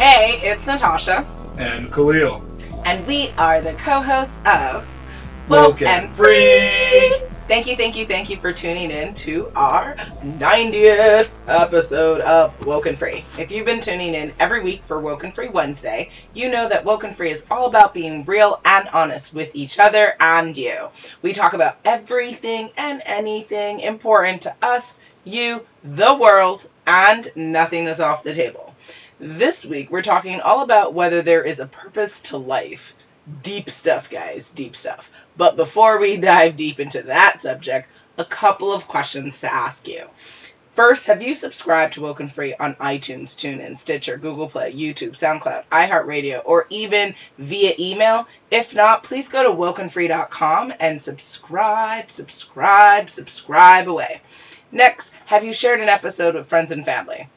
Hey, it's Natasha, and Khalil. and we are the co-hosts of Woke and Free. Thank you, thank you, thank you for tuning in to our 90th episode of Woken Free. If you've been tuning in every week for Woken Free Wednesday, you know that Woken Free is all about being real and honest with each other and you. We talk about everything and anything important to us, you, the world, and nothing is off the table. This week, we're talking all about whether there is a purpose to life. Deep stuff, guys, deep stuff. But before we dive deep into that subject, a couple of questions to ask you. First, have you subscribed to Woken Free on iTunes, TuneIn, Stitcher, Google Play, YouTube, SoundCloud, iHeartRadio, or even via email? If not, please go to wokenfree.com and subscribe, subscribe, subscribe away. Next, have you shared an episode with friends and family?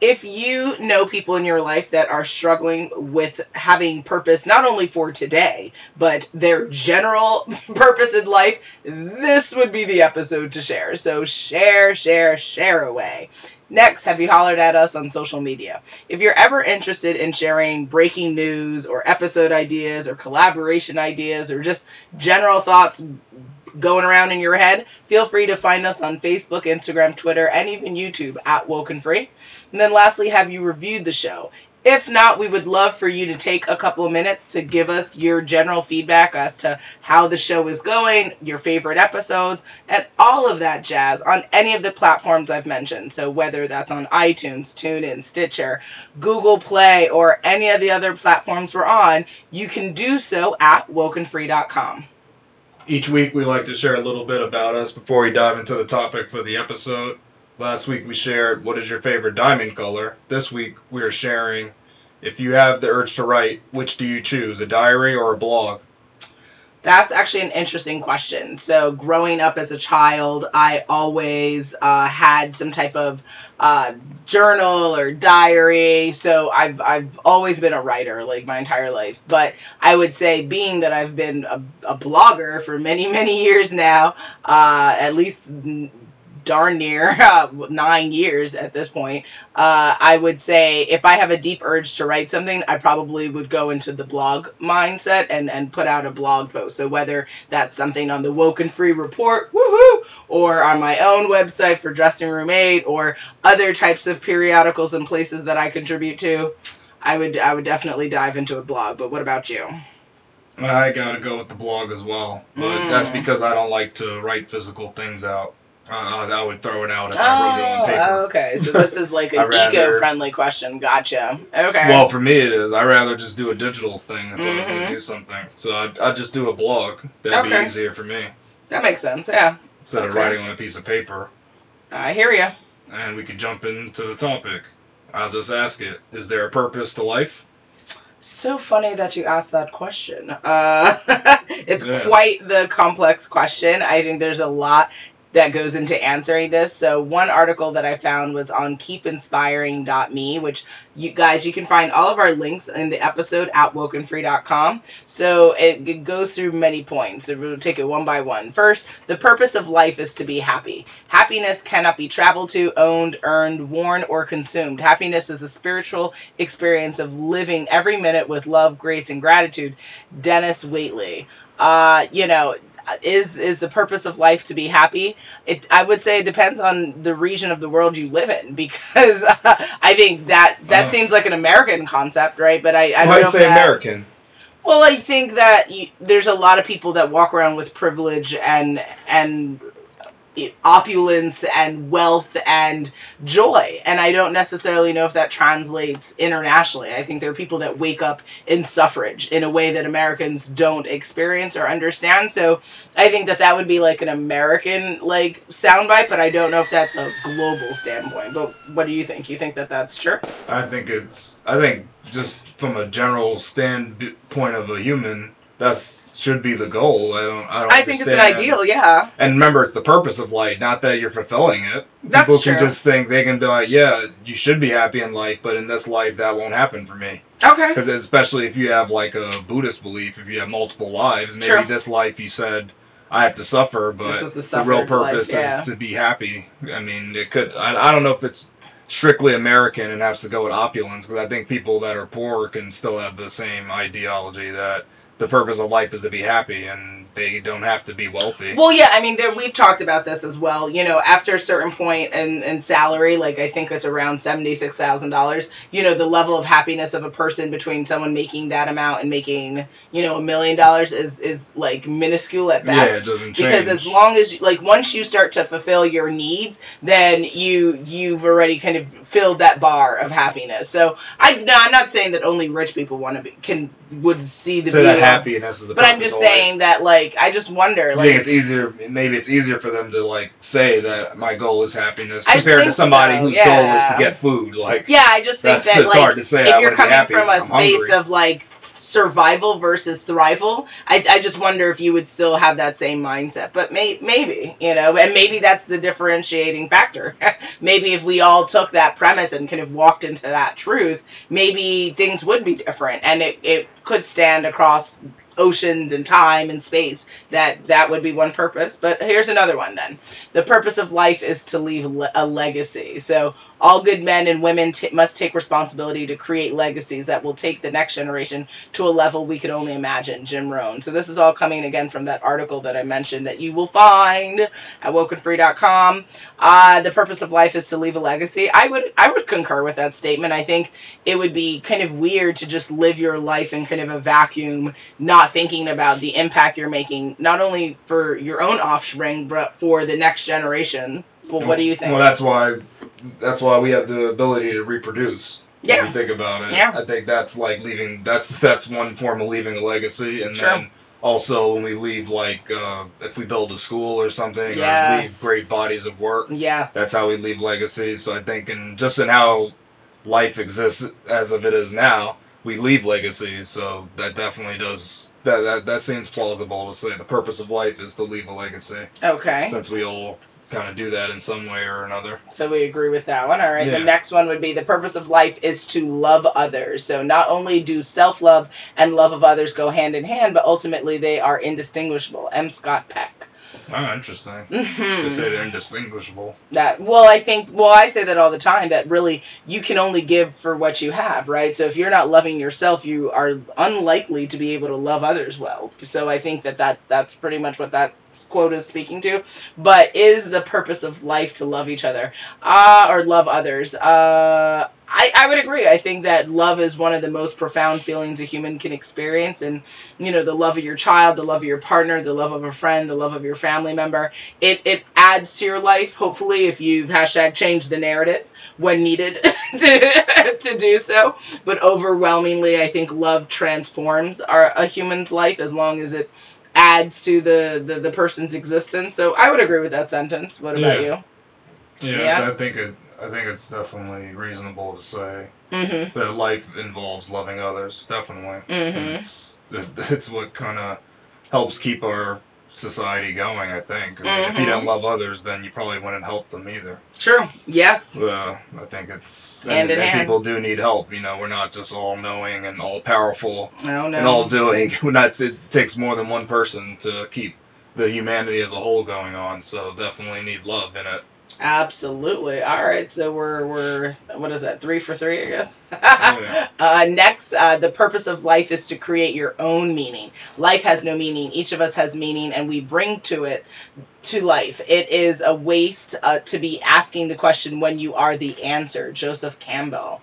If you know people in your life that are struggling with having purpose not only for today but their general purpose in life this would be the episode to share. So share share share away. Next have you hollered at us on social media? If you're ever interested in sharing breaking news or episode ideas or collaboration ideas or just general thoughts going around in your head, feel free to find us on Facebook, Instagram, Twitter, and even YouTube at Woken Free. And then lastly, have you reviewed the show? If not, we would love for you to take a couple of minutes to give us your general feedback as to how the show is going, your favorite episodes, and all of that jazz on any of the platforms I've mentioned. So whether that's on iTunes, TuneIn, Stitcher, Google Play, or any of the other platforms we're on, you can do so at wokenfree.com. Each week we like to share a little bit about us before we dive into the topic for the episode. Last week we shared what is your favorite diamond color. This week we are sharing if you have the urge to write, which do you choose, a diary or a blog? That's actually an interesting question. So, growing up as a child, I always uh, had some type of uh, journal or diary. So, I've, I've always been a writer like my entire life. But I would say, being that I've been a, a blogger for many, many years now, uh, at least darn near uh, nine years at this point, uh, I would say if I have a deep urge to write something, I probably would go into the blog mindset and, and put out a blog post. So whether that's something on the Woken Free Report, woohoo, or on my own website for Dressing Room 8, or other types of periodicals and places that I contribute to, I would I would definitely dive into a blog. But what about you? I gotta go with the blog as well, but Mm. that's because I don't like to write physical things out. Uh, I would throw it out if I wrote it on paper. Oh, okay. So this is like an eco-friendly question. Gotcha. Okay. Well, for me it is. I'd rather just do a digital thing if I was going to do something. So I'd, I'd just do a blog. That'd Okay. be easier for me that makes sense. Yeah. instead of writing on a piece of paper. I hear you. And we could jump into the topic. I'll just ask it. Is there a purpose to life? So funny that you asked that question. Uh, it's Yeah. quite the complex question. I think there's a lot that goes into answering this. So one article that I found was on keepinspiring.me, which you guys you can find all of our links in the episode at wokenfree.com. So it, it goes through many points. So we'll take it one by one. First, the purpose of life is to be happy. Happiness cannot be traveled to, owned, earned, worn, or consumed. Happiness is a spiritual experience of living every minute with love, grace, and gratitude. Dennis Waitley. Uh, you know, is is the purpose of life to be happy? It I would say it depends on the region of the world you live in because I think that that Uh. seems like an American concept, right? But I I Why say that- American? well, I think that you, there's a lot of people that walk around with privilege and and opulence and wealth and joy, and I don't necessarily know if that translates internationally. I think there are people that wake up in suffrage in a way that Americans don't experience or understand. So I think that that would be like an American like soundbite, but I don't know if that's a global standpoint. But what do you think? You think that that's true? I think it's. I think just from a general standpoint of a human, that's should be the goal. I don't. I don't. I think it's an ideal, yeah. And remember, it's the purpose of life, not that you're fulfilling it. That's People true. can just think they can be like, yeah, you should be happy in life, but in this life that won't happen for me. Okay. Because especially if you have like a Buddhist belief, if you have multiple lives, maybe True. this life you said I have to suffer, but the the real suffered life, purpose yeah. is to be happy. I mean, it could. I, I don't know if it's strictly American and has to go with opulence because I think people that are poor can still have the same ideology that the purpose of life is to be happy and they don't have to be wealthy. Well, yeah, I mean, there, we've talked about this as well. You know, after a certain point in, in salary, like I think it's around seventy-six thousand dollars. You know, the level of happiness of a person between someone making that amount and making, you know, a million dollars is is like minuscule at best. yeah, it doesn't change. because as long as like once you start to fulfill your needs, then you you've already kind of filled that bar of happiness. So I no, I'm not saying that only rich people want to be can would see the so that beauty. of- happiness is the but I'm just saying that like I just wonder I like think it's easier. Maybe it's easier for them to like say that my goal is happiness I compared to somebody so, whose goal is to get food. Like Yeah, I just think that like hard to say. if I you're want to be coming happy. from a I'm space hungry. of like survival versus thrival, I, I just wonder if you would still have that same mindset. But may, maybe, you know, and maybe that's the differentiating factor. maybe if we all took that premise and kind of walked into that truth, maybe things would be different and it, it could stand across oceans and time and space that that would be one purpose. But here's another one then. The purpose of life is to leave le- a legacy. So all good men and women t- must take responsibility to create legacies that will take the next generation to a level we could only imagine. Jim rohn. So this is all coming again from that article that i mentioned that you will find at wokenfree.com uh, the purpose of life is to leave a legacy. I would i would concur with that statement. I think it would be kind of weird to just live your life in kind of a vacuum not thinking about the impact you're making not only for your own offspring but for the next generation well what do you think Well, that's why that's why we have the ability to reproduce. Yeah. Think about it. Yeah. I think that's like leaving. That's that's one form of leaving a legacy, and Sure. then also when we leave, like uh, if we build a school or something, or leave great bodies of work. yes That's how we leave legacies. So I think, and just in how life exists as of it is now, we leave legacies. So that definitely does. That, that, that seems plausible to say the purpose of life is to leave a legacy okay since we all kind of do that in some way or another. So we agree with that one. All right. Yeah. The next one would be the purpose of life is to love others. So not only do self love and love of others go hand in hand, but ultimately they are indistinguishable. M. Scott Peck. Oh, interesting. hmm They say they're indistinguishable. That well, I think well, I say that all the time. That really you can only give for what you have, right? So if you're not loving yourself, you are unlikely to be able to love others well. So I think that that that's pretty much what that quote is speaking to. But is the purpose of life to love each other, uh, or love others? Uh, I, I would agree. I think that love is one of the most profound feelings a human can experience. And, you know, the love of your child, the love of your partner, the love of a friend, the love of your family member, it, it adds to your life, hopefully, if you've hashtag changed the narrative when needed to, to do so. But overwhelmingly, I think love transforms our, a human's life as long as it adds to the, the, the person's existence. So I would agree with that sentence. What about Yeah. Yeah, Yeah. I think it. I think it's definitely reasonable to say? Mm-hmm. that life involves loving others. Definitely, Mm-hmm. it's it's what kind of helps keep our society going. I think. I mean, if you don't love others, then you probably wouldn't help them either. True. Yes. Uh, I think it's Hand and, and people do need help. You know, we're not just all knowing and all powerful No, no. and all doing. We're not. It takes more than one person to keep the humanity as a whole going on. So definitely need love in it. Absolutely. All right. So we're we're what is that? Three for three, I guess. Yeah. uh, next, uh, the purpose of life is to create your own meaning. Life has no meaning. Each of us has meaning, and we bring to it to life. It is a waste uh, to be asking the question when you are the answer. Joseph Campbell.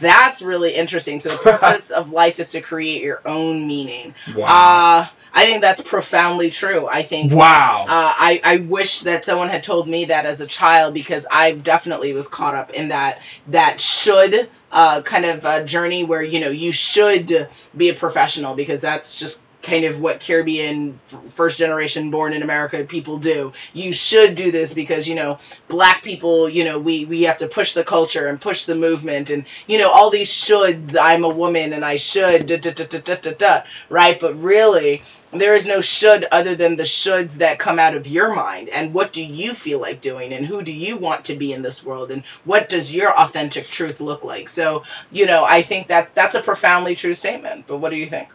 That's really interesting. So the purpose of life is to create your own meaning. Wow. Uh, I think that's profoundly true. I think wow. uh, I, I wish that someone had told me that as a child because I definitely was caught up in that that should uh, kind of uh, journey where you know you should be a professional because that's just kind of what Caribbean first generation born in America people do. You should do this because you know black people you know we we have to push the culture and push the movement and you know all these shoulds. I'm a woman and I should da, da, da, da, da, da, da, right? But really there is no should other than the shoulds that come out of your mind and what do you feel like doing and who do you want to be in this world and what does your authentic truth look like so you know i think that that's a profoundly true statement but what do you think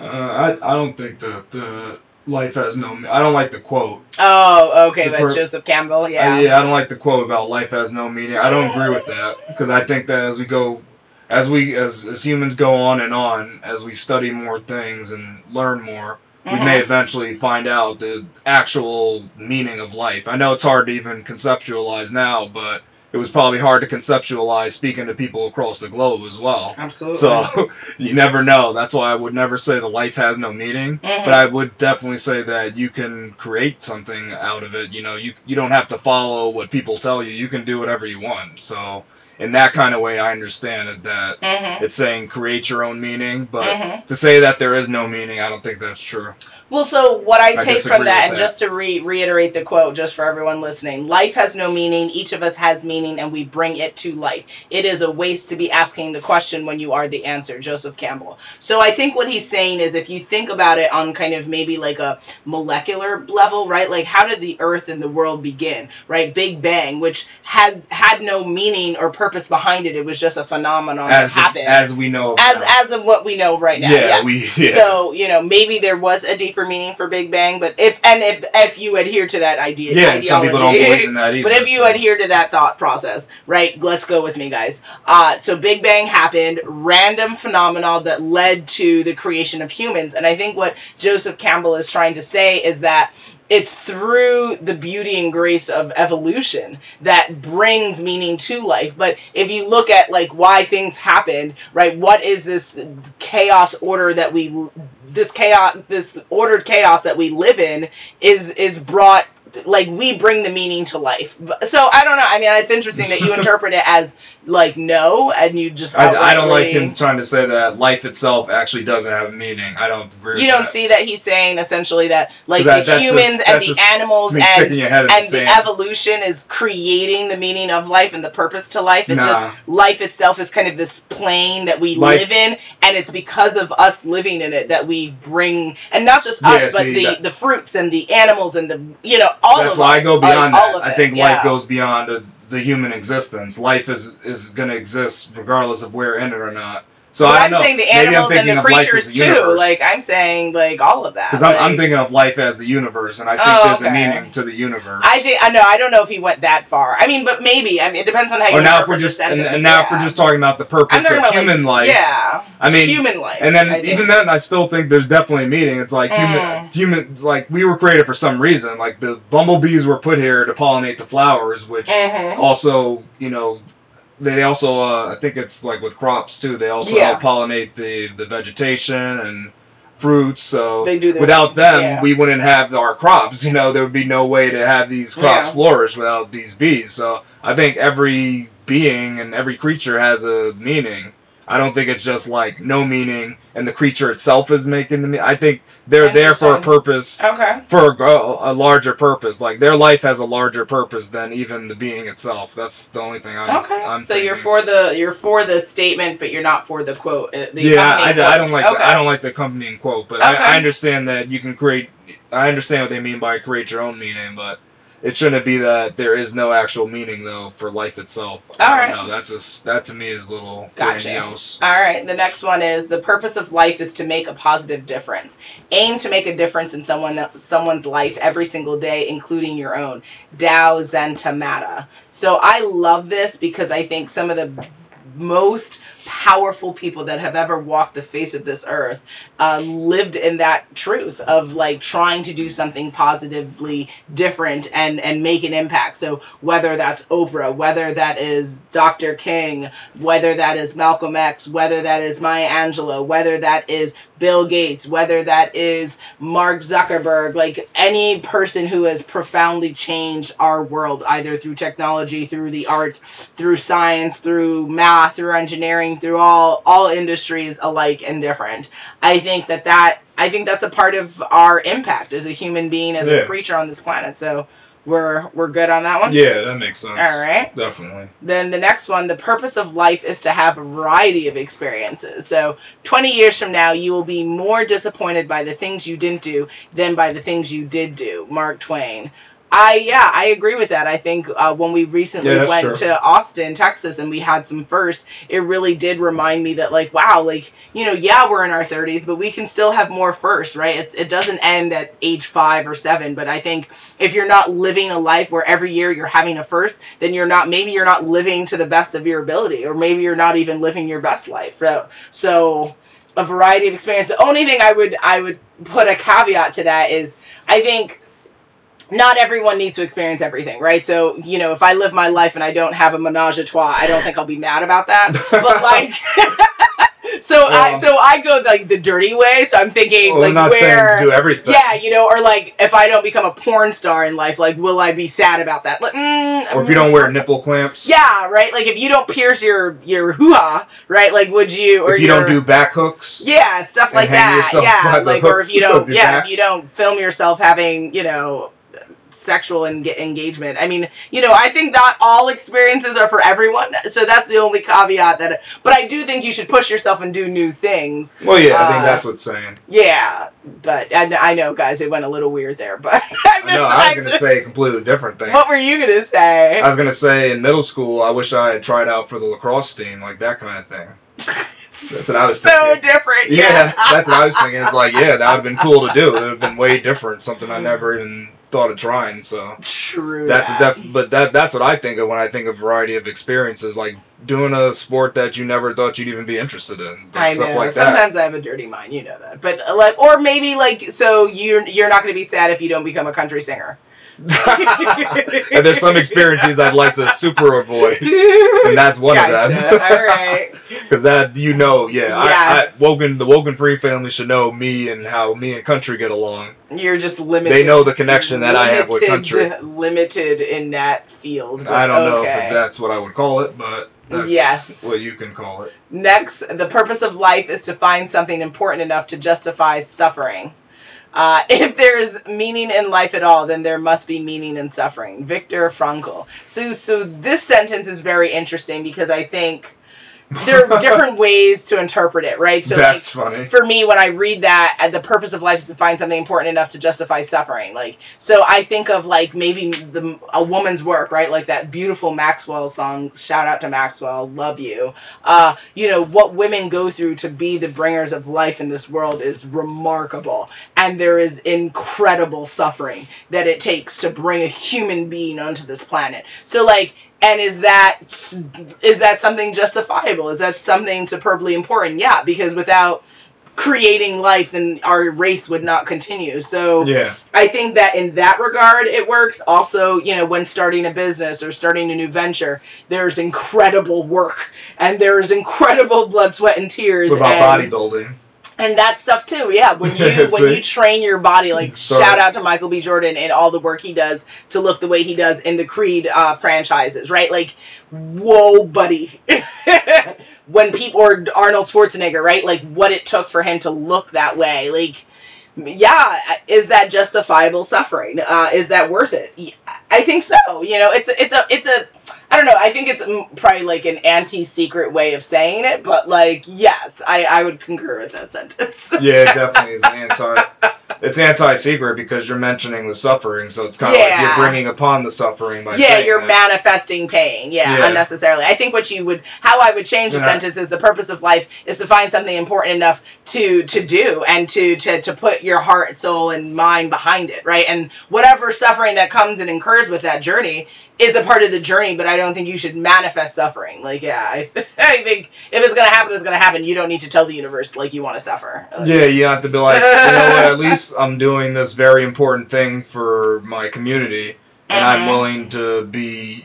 Uh, I, I don't think that the life has no. I don't like the quote. Oh, okay, The but per- Joseph Campbell, I- yeah. yeah, I don't like the quote about life has no meaning. I don't agree with that because I think that as we go, as we as as humans go on and on, as we study more things and learn more, we Mhm. may eventually find out the actual meaning of life. I know it's hard to even conceptualize now, but it was probably hard to conceptualize speaking to people across the globe as well. Absolutely. So you never know. That's why I would never say the life has no meaning. Mhm. But I would definitely say that you can create something out of it. You know, you you don't have to follow what people tell you. You can do whatever you want. So in that kind of way, I understand it that Mhm. it's saying create your own meaning. But Mhm. to say that there is no meaning, I don't think that's true. Well, so what I I take from that, and that. just to re- reiterate the quote, just for everyone listening, life has no meaning. Each of us has meaning, and we bring it to life. It is a waste to be asking the question when you are the answer. Joseph Campbell. So I think what he's saying is, if you think about it on kind of maybe like a molecular level, right? Like how did the Earth and the world begin, right? Big Bang, which has had no meaning or purpose behind it. It was just a phenomenon As that happened. as we know. as now. as of what we know right now. yeah, yes. we yeah. So you know maybe there was a deeper meaning for Big Bang, but if and if if you adhere to that idea, yeah, ideology, some people don't believe in that either. but if you so. adhere to that thought process, right? Let's go with me, guys. Uh, so Big Bang happened, random phenomenon that led to the creation of humans, and I think what Joseph Campbell is trying to say is that it's through the beauty and grace of evolution that brings meaning to life but if you look at like why things happened right what is this chaos order that we this chaos this ordered chaos that we live in is is brought like we bring the meaning to life so i don't know i mean it's interesting that you interpret it as like no and you just I, I don't like him trying to say that life itself actually doesn't have a meaning. I don't agree. you don't that. see that he's saying essentially that like That- the humans just- and the animals and sticking your head in and the sand. evolution is creating the meaning of life and the purpose to life. It's Nah. just life itself is kind of this plane that we Life- live in, and it's because of us living in it that we bring, and not just Yeah, us, but see, the that- the fruits and the animals and the you know all That's why us, I go beyond like, that. I it, think yeah. life goes beyond the, the human existence. Life is is going to exist regardless of we're in it or not. So but I I'm know. saying the animals and the creatures the too. Like I'm saying, like all of that. because I'm, I'm thinking of life as the universe, and I think Oh, there's okay. a meaning to the universe. I think I know. I don't know if he went that far. I mean, but maybe. I mean, it depends on how you or now if we're just and, and now if we're just talking about the purpose of about human like, life. Yeah. I mean, human life. And then even then, I still think there's definitely a meaning. It's like human, Mm. human, like we were created for some reason. Like the bumblebees were put here to pollinate the flowers, which Mhm. also, you know, they also, uh, I think it's like with crops too. They also Yeah. help pollinate the the vegetation and fruits. So They do their without them, yeah. we wouldn't have our crops. You know, there would be no way to have these crops Yeah. flourish without these bees. So I think every being and every creature has a meaning. I don't think it's just like no meaning and the creature itself is making the meaning. I think they're there for a purpose, Okay. for a, a larger purpose. Like their life has a larger purpose than even the being itself. That's the only thing I'm. Okay. I'm so you're for the you're for the statement, but you're not for the quote. uh, The yeah, I, accompanying I don't like Okay. the, I don't like the accompanying quote, but Okay. I, I understand that you can create. I understand what they mean by create your own meaning, but it shouldn't be that there is no actual meaning though for life itself. I All don't right. know. That's just that to me is a little Gotcha. grandiose. All right. The next one is the purpose of life is to make a positive difference. Aim to make a difference in someone someone's life every single day, including your own. Dao Zen Tamata. So I love this because I think some of the most powerful people that have ever walked the face of this earth uh, lived in that truth of like trying to do something positively different and and make an impact. So whether that's oprah whether that is dr king whether that is malcolm x whether that is maya angelou whether that is bill gates whether that is mark zuckerberg like any person who has profoundly changed our world either through technology through the arts through science through math through engineering through all all industries alike and different i think that that i think that's a part of our impact as a human being as Yeah. a creature on this planet so we're we're good on that one Yeah, that makes sense. all right Definitely. then the next one, the purpose of life is to have a variety of experiences. So 20 years from now, you will be more disappointed by the things you didn't do than by the things you did do. Mark Twain. I yeah, I agree with that. I think uh, when we recently Yeah, went true. to Austin, Texas, and we had some firsts, it really did remind me that like wow, like you know, yeah, we're in our 30s, but we can still have more firsts, right? It, it doesn't end at age five or seven. But I think if you're not living a life where every year you're having a first, then you're not maybe you're not living to the best of your ability, or maybe you're not even living your best life. So so a variety of experience. The only thing I would I would put a caveat to that is I think not everyone needs to experience everything, right? So, you know, if I live my life and I don't have a menage a trois, I don't think I'll be mad about that. But like so I so I go like the dirty way, so I'm thinking Well, like where saying do everything. yeah, you know, or like if I don't become a porn star in life, like will I be sad about that? Like, mm, Or if you don't wear nipple clamps. yeah, right. Like if you don't pierce your your hoo ha, right? Like would you or If you your, don't do back hooks. yeah, stuff like that. Yeah, like or if you don't, yeah, back. if you don't film yourself having, you know, sexual en- engagement. I mean, you know, I think not all experiences are for everyone. So that's the only caveat that. But I do think you should push yourself and do new things. Well, yeah, I think Uh, that's what's saying. Yeah, but I, I know, guys, it went a little weird there. But I No, I was going to say a completely different thing. What were you gonna say? I was gonna say in middle school, I wish I had tried out for the lacrosse team, like that kind of thing. That's what I was so thinking. different. Yeah, that's what I was thinking. It's like, yeah, that would have been cool to do. It would have been way different, something I never even thought of trying. So True. that's that. def. But that that's what I think of when I think of variety of experiences, like doing a sport that you never thought you'd even be interested in, like I stuff know. like that. Sometimes I have a dirty mind, you know that. But uh, like, or maybe like, so you're you're not going to be sad if you don't become a country singer. and there's some experiences I'd like to super avoid, and that's one gotcha. of them. All right. Because that you know, yeah, Yes. I, I, Woken, the Woken Free family should know me and how me and country get along. You're just limited. They know the connection that I have with country. Limited in that field. but I don't know if that's what I would call it, but that's Yes. what you can call it. Next, the purpose of life is to find something important enough to justify suffering. Uh, if there's meaning in life at all, then there must be meaning in suffering. Viktor Frankl. So, so this sentence is very interesting because I think there are different ways to interpret it, right? So, like, funny. for me when i read that uh, the purpose of life is to find something important enough to justify suffering like so i think of like maybe the a woman's work right like that beautiful maxwell song shout out to maxwell love you uh you know what women go through to be the bringers of life in this world is remarkable and there is incredible suffering that it takes to bring a human being onto this planet so like and is that is that something justifiable? Is that something superbly important? Yeah, because without creating life, then our race would not continue. So Yeah, I think that in that regard, it works. Also, you know, when starting a business or starting a new venture, there's incredible work and there's incredible blood, sweat, and tears. what about and, bodybuilding? And that stuff too. Yeah, when you when you train your body, like Sorry. shout out to Michael B. Jordan and all the work he does to look the way he does in the Creed uh, franchises, right? Like, whoa, buddy. when people or Arnold Schwarzenegger, right? Like what it took for him to look that way, like. Yeah, is that justifiable suffering? Uh, is that worth it? i think so. You know, it's a, it's a, it's a. I don't know. I think it's probably like an anti-secret way of saying it, but like, yes, I, I would concur with that sentence. Yeah, it definitely is anti. It's anti-secret because you're mentioning the suffering, so it's kind of like you're bringing upon the suffering by yeah, you're that. manifesting pain. Yeah, Yeah. unnecessarily. I think what you would, how I would change the Yeah. sentence is the purpose of life is to find something important enough to to do and to to to put your heart, soul, and mind behind it, right? And whatever suffering that comes and incurs with that journey is a part of the journey. But I don't think you should manifest suffering. Like, yeah, I, I think if it's gonna happen, it's gonna happen. You don't need to tell the universe like you want to suffer. Like, Yeah, you have to be like, you know what? At least I'm doing this very important thing for my community, and I'm Mhm. willing to be.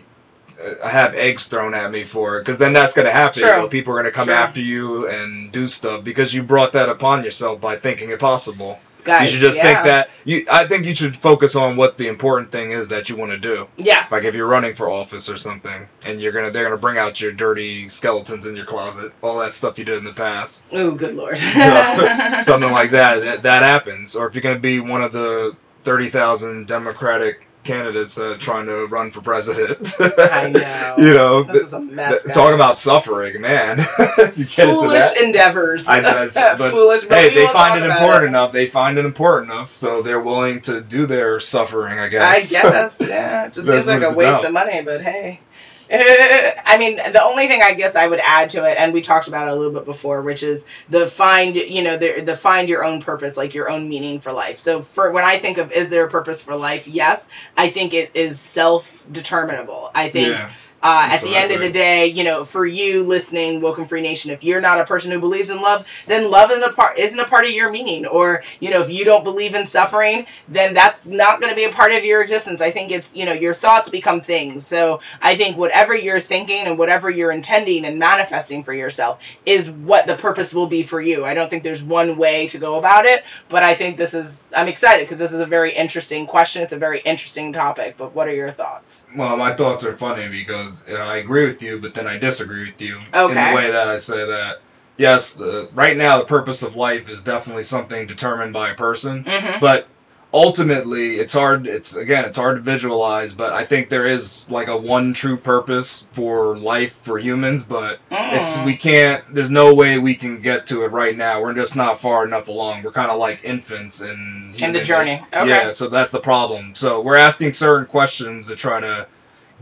I have eggs thrown at me for it, because then that's gonna happen. You know, people are gonna come True. after you and do stuff because you brought that upon yourself by thinking it possible. Guys, you should just yeah. think that you. I think you should focus on what the important thing is that you want to do. Yes. Like if you're running for office or something, and you're gonna, they're gonna bring out your dirty skeletons in your closet, all that stuff you did in the past oh, good lord. something like that, that that happens or if you're to be one of the 30,000 democratic candidates uh, trying to run for president. I know. you know, This is a mess. th- talk about suffering, man. you get into foolish that. endeavors. I but foolish. But Hey, they find it important enough. They find it important enough, so they're willing to do their suffering. I guess. I guess. guess. Yeah. It just seems like a waste about. of money, but hey. I mean, the only thing I guess I would add to it, and we talked about it a little bit before, which is the find, you know, the, the find your own purpose, like your own meaning for life. So for when I think of is there a purpose for life? Yes, I think it is self determinable. I think yeah. Uh, at the end of the day, you know, for you listening, Woken Free Nation, if you're not a person who believes in love, then love isn't a part isn't a part of your meaning. Or you know, if you don't believe in suffering, then that's not going to be a part of your existence. I think it's you know your thoughts become things. So I think whatever you're thinking and whatever you're intending and manifesting for yourself is what the purpose will be for you. I don't think there's one way to go about it, but I think this is I'm excited because this is a very interesting question. It's a very interesting topic. But what are your thoughts? Well, my thoughts are funny because uh, I agree with you, but then I disagree with you in the way that I say that. Yes, the, right now the purpose of life is definitely something determined by a person, Mm-hmm. but ultimately it's hard. It's again, it's hard to visualize, but I think there is like a one true purpose for life for humans, but it's Mm. we can't. There's no way we can get to it right now. We're just not far enough along. We're kind of like infants in in the journey. Okay. yeah, so that's the problem. So we're asking certain questions to try to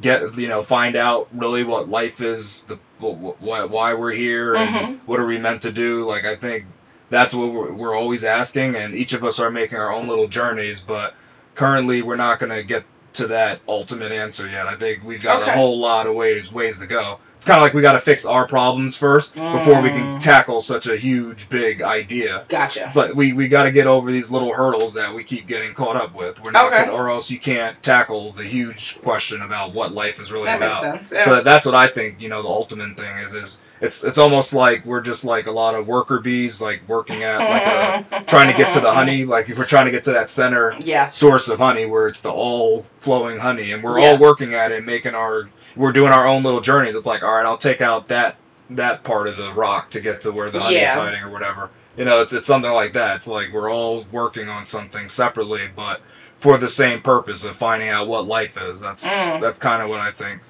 get you know find out really what life is, the wh- wh- why we're here, and Mhm. what are we meant to do. Like I think that's what we're, we're always asking, and each of us are making our own little journeys. But currently, we're not going to get to that ultimate answer yet. I think we've got Okay. a whole lot of ways ways to go. It's kind of like we got to fix our problems first before we can Mm. tackle such a huge, big idea. Gotcha. It's like we, we got to get over these little hurdles that we keep getting caught up with. We're not, Okay. gonna, or else you can't tackle the huge question about what life is really that makes about. sense. Yeah. So that- that's what I think. You know, the ultimate thing is is it's it's almost like we're just like a lot of worker bees, like working at like a trying to get to the honey. Like if we're trying to get to that center Yes. source of honey where it's the all flowing honey, and we're Yes. all working at it, making our we're doing our own little journeys. It's like all right, I'll take out that that part of the rock to get to where the honey is hiding or whatever. You know, it's it's something like that. It's like we're all working on something separately, but for the same purpose of finding out what life is. That's Mm. that's kind of what I think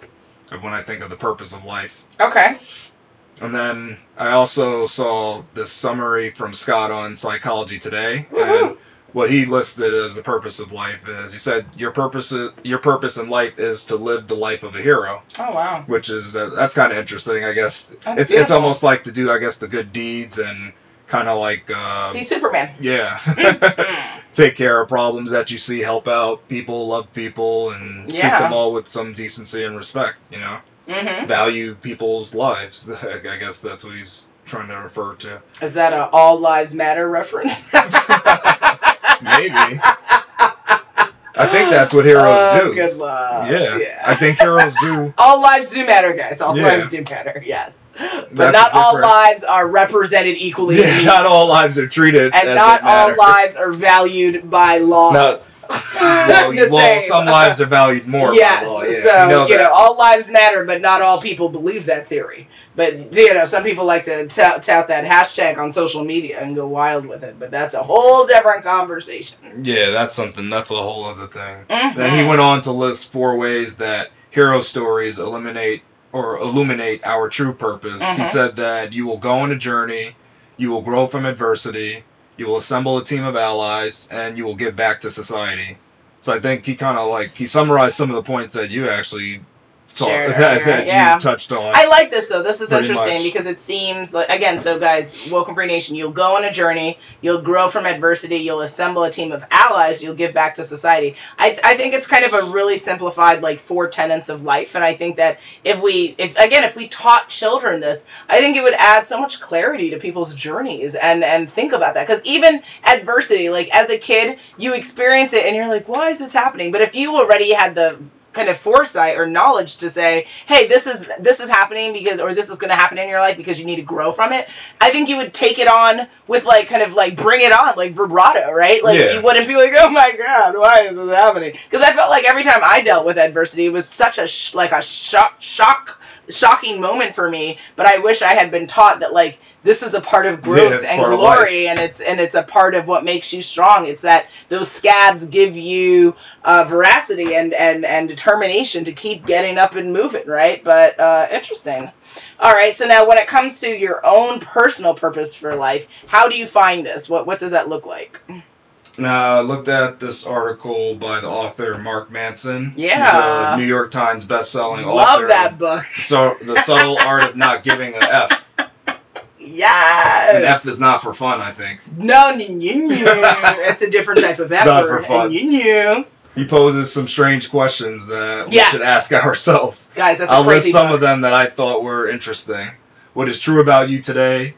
of when I think of the purpose of life. Okay. And then I also saw this summary from Scott on Psychology Today, Woohoo. and what he listed as the purpose of life is he said your purpose your purpose in life is to live the life of a hero, Oh wow. which is uh, that's kind of interesting, I guess. That's it's it's almost like to do I guess the good deeds and kind of like uh, He's Superman. yeah, mm-hmm. take care of problems that you see, help out people, love people, and treat them all with some decency and respect. You know hmm value people's lives. I guess that's what he's trying to refer to. Is that a All Lives Matter reference? Maybe. I think that's what heroes Oh, do. Good luck. Yeah. I think heroes do. all lives do matter, guys. All Yeah. lives do matter. Yes, but That's not all lives are represented equally. Yeah, not all lives are treated and as not they all matter. lives are valued by law. No, well, well, same. some lives are valued more. Yes, yeah. so you know, you know, all lives matter, but not all people believe that theory. But you know, some people like to tout, tout that hashtag on social media and go wild with it. But that's a whole different conversation. Yeah, that's something. That's a whole other thing. Mhm. Then he went on to list four ways that hero stories eliminate or illuminate our true purpose. He Mhm. said that you will go on a journey, you will grow from adversity, you will assemble a team of allies, and you will give back to society. So I think he kind of like he summarized some of the points that you actually Shared that, that yeah. you touched on. I like this though. This is interesting much. because it seems like again. So guys, Woken Free Nation. You'll go on a journey. You'll grow from adversity. You'll assemble a team of allies. You'll give back to society. I, I think it's kind of a really simplified like four tenets of life. And I think that if we if again if we taught children this, I think it would add so much clarity to people's journeys and and think about that because even adversity, like as a kid, you experience it and you're like, why is this happening? But if you already had the kind of foresight or knowledge to say, hey, this is this is happening because or this is going to happen in your life because you need to grow from it. I think you would take it on with like kind of like bring it on like vibrato, right? Like Yeah. you wouldn't be like, oh my god, why is this happening? Because I felt like every time I dealt with adversity, it was such a sh- like a shock shock shocking moment for me. But I wish I had been taught that like this is a part of growth it's and glory and it's and it's a part of what makes you strong it's that those scabs give you uh, veracity and and and determination to keep getting up and moving right but uh, interesting all right so now when it comes to your own personal purpose for life how do you find this what what does that look like Now, I looked at this article by the author Mark Manson. Yeah. A New York Times best-selling love author. that book So, the subtle art of not giving an F. An yes F is not for fun, I think. no it's a different type of Not for fun. and He poses some strange questions that Yes. we should ask ourselves. guys that's a I'll list some book. of them that I thought were interesting. What is true about you today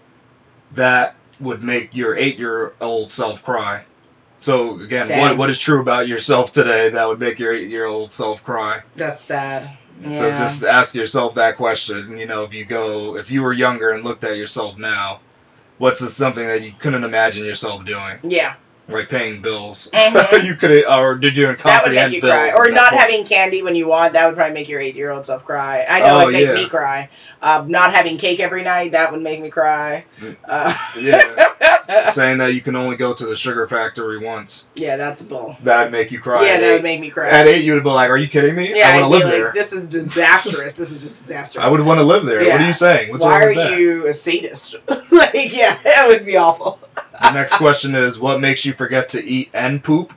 that would make your eight-year-old self cry? So again, what what is true about yourself today that would make your eight-year-old self cry? that's sad So just ask yourself that question. You know, if you go, if you were younger and looked at yourself now, what's something that you couldn't imagine yourself doing, yeah like paying bills? Mhm. you could, or did you That would make you bills? cry. Or not point? having candy when you want, that would probably make your eight year old self cry. I know Oh, it'd make yeah. me cry. Um, not having cake every night, that would make me cry. Mm. Uh, Yeah. saying that you can only go to the sugar factory once. yeah, that's bull. That'd make you cry. yeah, that would make me cry. At eight, you would be like, "Are you kidding me? yeah, I want to live like, there. this is disastrous. this is a disaster. I would want to live there. What are you saying? What's Why wrong are that?" you a sadist? like, yeah, that would be awful. The next question is, what makes you forget to eat and poop?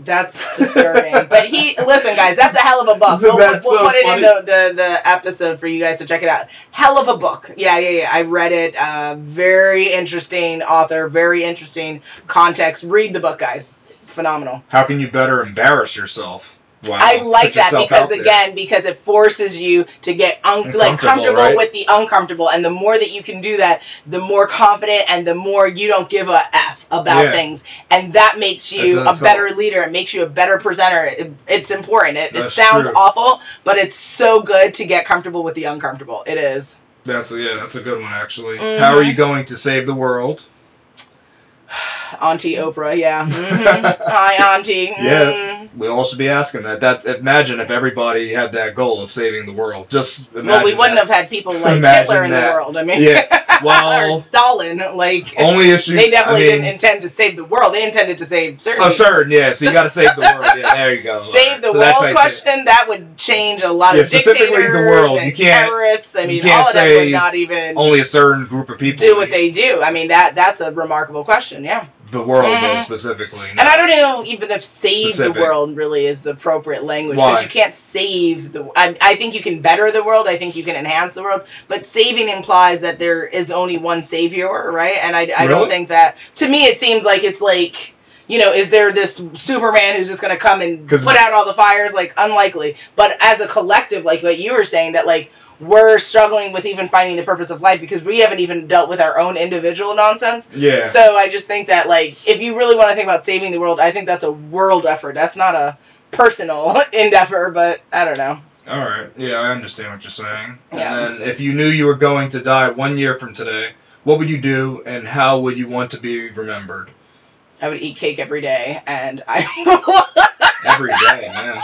That's disturbing. but he, listen, guys, that's a hell of a book. Isn't We'll, put, we'll so put it in the, the, the episode for you guys to check it out. Hell of a book. Yeah, yeah, yeah. I read it. Uh, very interesting author, very interesting context. Read the book, guys. Phenomenal. How can you better embarrass yourself? Wow. I like that because again, because it forces you to get un- like comfortable right? with the uncomfortable, and the more that you can do that, the more confident and the more you don't give a f about Yeah. things, and that makes you It a better leader. It makes you a better presenter. It, it's important. It, it sounds true. awful, but it's so good to get comfortable with the uncomfortable. It is. That's yeah, that's a good one actually. Mhm. How are you going to save the world? Auntie Oprah, yeah. Mhm. Hi, Auntie. Yeah. We all should be asking that. That imagine if everybody had that goal of saving the world. Just imagine. Well, we wouldn't that. have had people like Imagine Hitler in that. the world. I mean, Yeah. or Well, Stalin. Like, only issue. they definitely I mean, didn't intend to save the world. They intended to save certain. Oh, certain, yeah. So you got to save the world. Yeah, there you go. Save the so world question that would change a lot Yeah, of specifically the dictators world. and You can't- terrorists. I you mean, can't all of them would not even Only a certain group of people. do what they do. I mean, that that's a remarkable question. Yeah, The world, mm-hmm. though, specifically. and I don't know even if save Specific. the world really is the appropriate language because you can't save the. I, I think you can better the world. I think you can enhance the world, but saving implies that there is only one savior, right? And I, I don't think that. To me, it seems like it's like. You know, is there this Superman who's just going to come and put out all the fires? Like, unlikely. But as a collective, like what you were saying, that like we're struggling with even finding the purpose of life because we haven't even dealt with our own individual nonsense. Yeah. So I just think that like if you really want to think about saving the world, I think that's a world effort. That's not a personal endeavor, but I don't know. All right. Yeah, I understand what you're saying. Yeah. And then, if you knew you were going to die one year from today, what would you do, and how would you want to be remembered? I would eat cake every day, and I. Every day, man.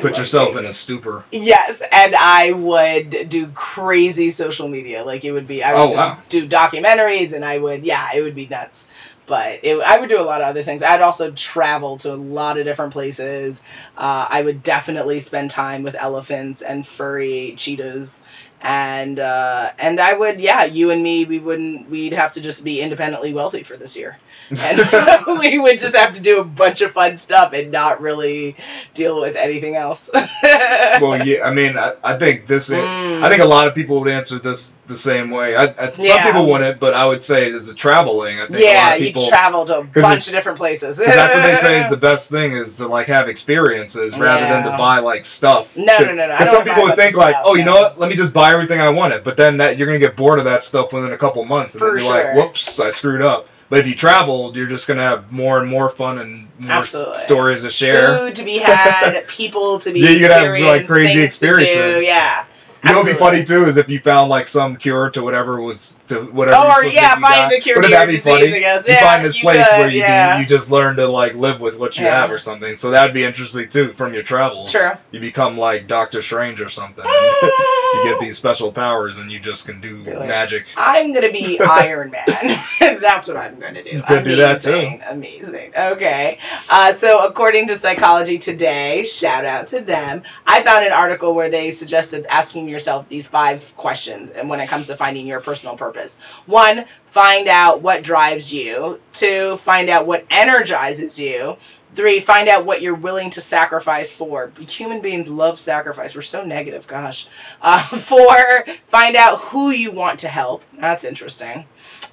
Put yourself in a stupor. Yes, and I would do crazy social media. Like it would be, I would Oh, just wow. do documentaries, and I would, yeah, it would be nuts. But it, I would do a lot of other things. I'd also travel to a lot of different places. Uh, I would definitely spend time with elephants and furry cheetahs, and uh, and I would, yeah, you and me, we wouldn't, we'd have to just be independently wealthy for this year, and we would just have to do a bunch of fun stuff and not really deal with anything else. well, yeah. I mean, I, I think this. Mm. I think a lot of people would answer this the same way. I, I, some Yeah. people wouldn't, but I would say as a traveling, I think a lot yeah, of you people. travel to a bunch of different places. that's what they say is the best thing is to like have experiences rather than to buy like stuff. No, no, no, no. Because some people would think like, stuff, oh, you no. know what? Let me just buy everything I wanted. But then that you're gonna get bored of that stuff within a couple months, and For then you're like, whoops, I screwed up. But if you travel, you're just gonna have more and more fun and more Absolutely. stories to share. Food to be had, people to be Yeah, you could have, like, crazy things to do. experiences. Yeah. You know, what'd be funny too is if you found like some cure to whatever was to whatever. Oh, or yeah, find got. the cure to Wouldn't your that be disease, funny? I guess. You Yeah, find this you place could, where you yeah. you just learn to like live with what you Yeah. have or something. So that'd be interesting too from your travels. True. You become like Doctor Strange or something. you get these special powers and you just can do Really? magic. I'm gonna be Iron Man. That's what I'm gonna do. You could do that, too. Amazing, Amazing. Okay. Uh, so according to Psychology Today, shout out to them. I found an article where they suggested asking yourself these five questions, and when it comes to finding your personal purpose. One, find out what drives you. Two, find out what energizes you. Three, find out what you're willing to sacrifice for. Human beings love sacrifice. We're so negative, gosh. Uh, four, find out who you want to help. That's interesting.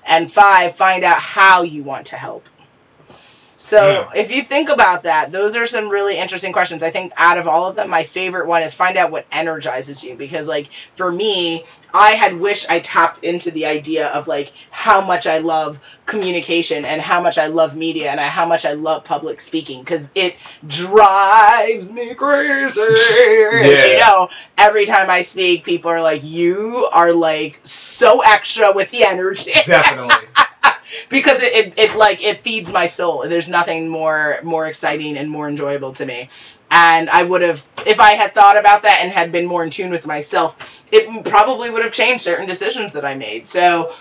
And five, find out how you want to help. So Yeah. if you think about that, those are some really interesting questions. I think out of all of them, my favorite one is find out what energizes you. Because like for me, I had wished I tapped into the idea of like how much I love communication and how much I love media and how much I love public speaking because it drives me crazy. As you know, every time I speak, people are like, "You are like so extra with the energy." Definitely. because it, it, it like it feeds my soul there's nothing more more exciting and more enjoyable to me and i would have if i had thought about that and had been more in tune with myself it probably would have changed certain decisions that i made so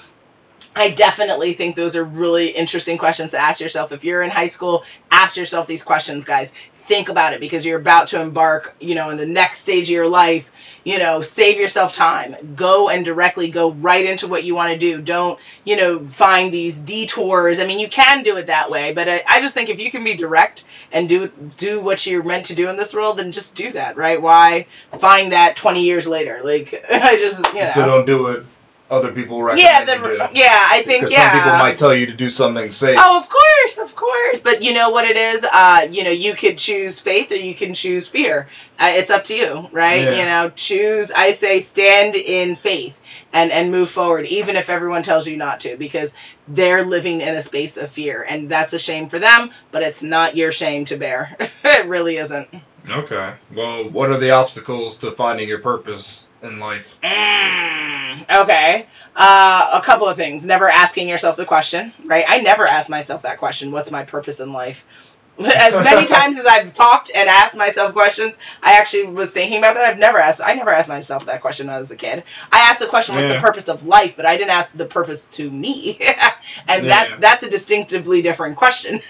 I definitely think those are really interesting questions to ask yourself. If you're in high school, ask yourself these questions, guys. Think about it because you're about to embark, you know, in the next stage of your life. You know, save yourself time. Go and directly go right into what you want to do. Don't, you know, find these detours. I mean, you can do it that way, but I, I just think if you can be direct and do do what you're meant to do in this world, then just do that, right? Why find that 20 years later? Like, I just, you know. So don't do what other people recommend yeah, you do. yeah, I think Because yeah. some people might tell you to do something safe. Oh, of course, of course. But you know what it is? Uh, you know, you could choose faith or you can choose fear. Uh, it's up to you, right? Yeah. You know, choose. I say stand in faith and and move forward, even if everyone tells you not to, because they're living in a space of fear, and that's a shame for them. But it's not your shame to bear. it really isn't. Okay. Well, what are the obstacles to finding your purpose in life? Mm, okay. Uh, a couple of things. Never asking yourself the question, right? I never ask myself that question. What's my purpose in life? As many times as I've talked and asked myself questions, I actually was thinking about that. I've never asked. I never asked myself that question when I was a kid. I asked the question, "What's the purpose of life?" But I didn't ask the purpose to me, and Yeah. that that's a distinctively different question.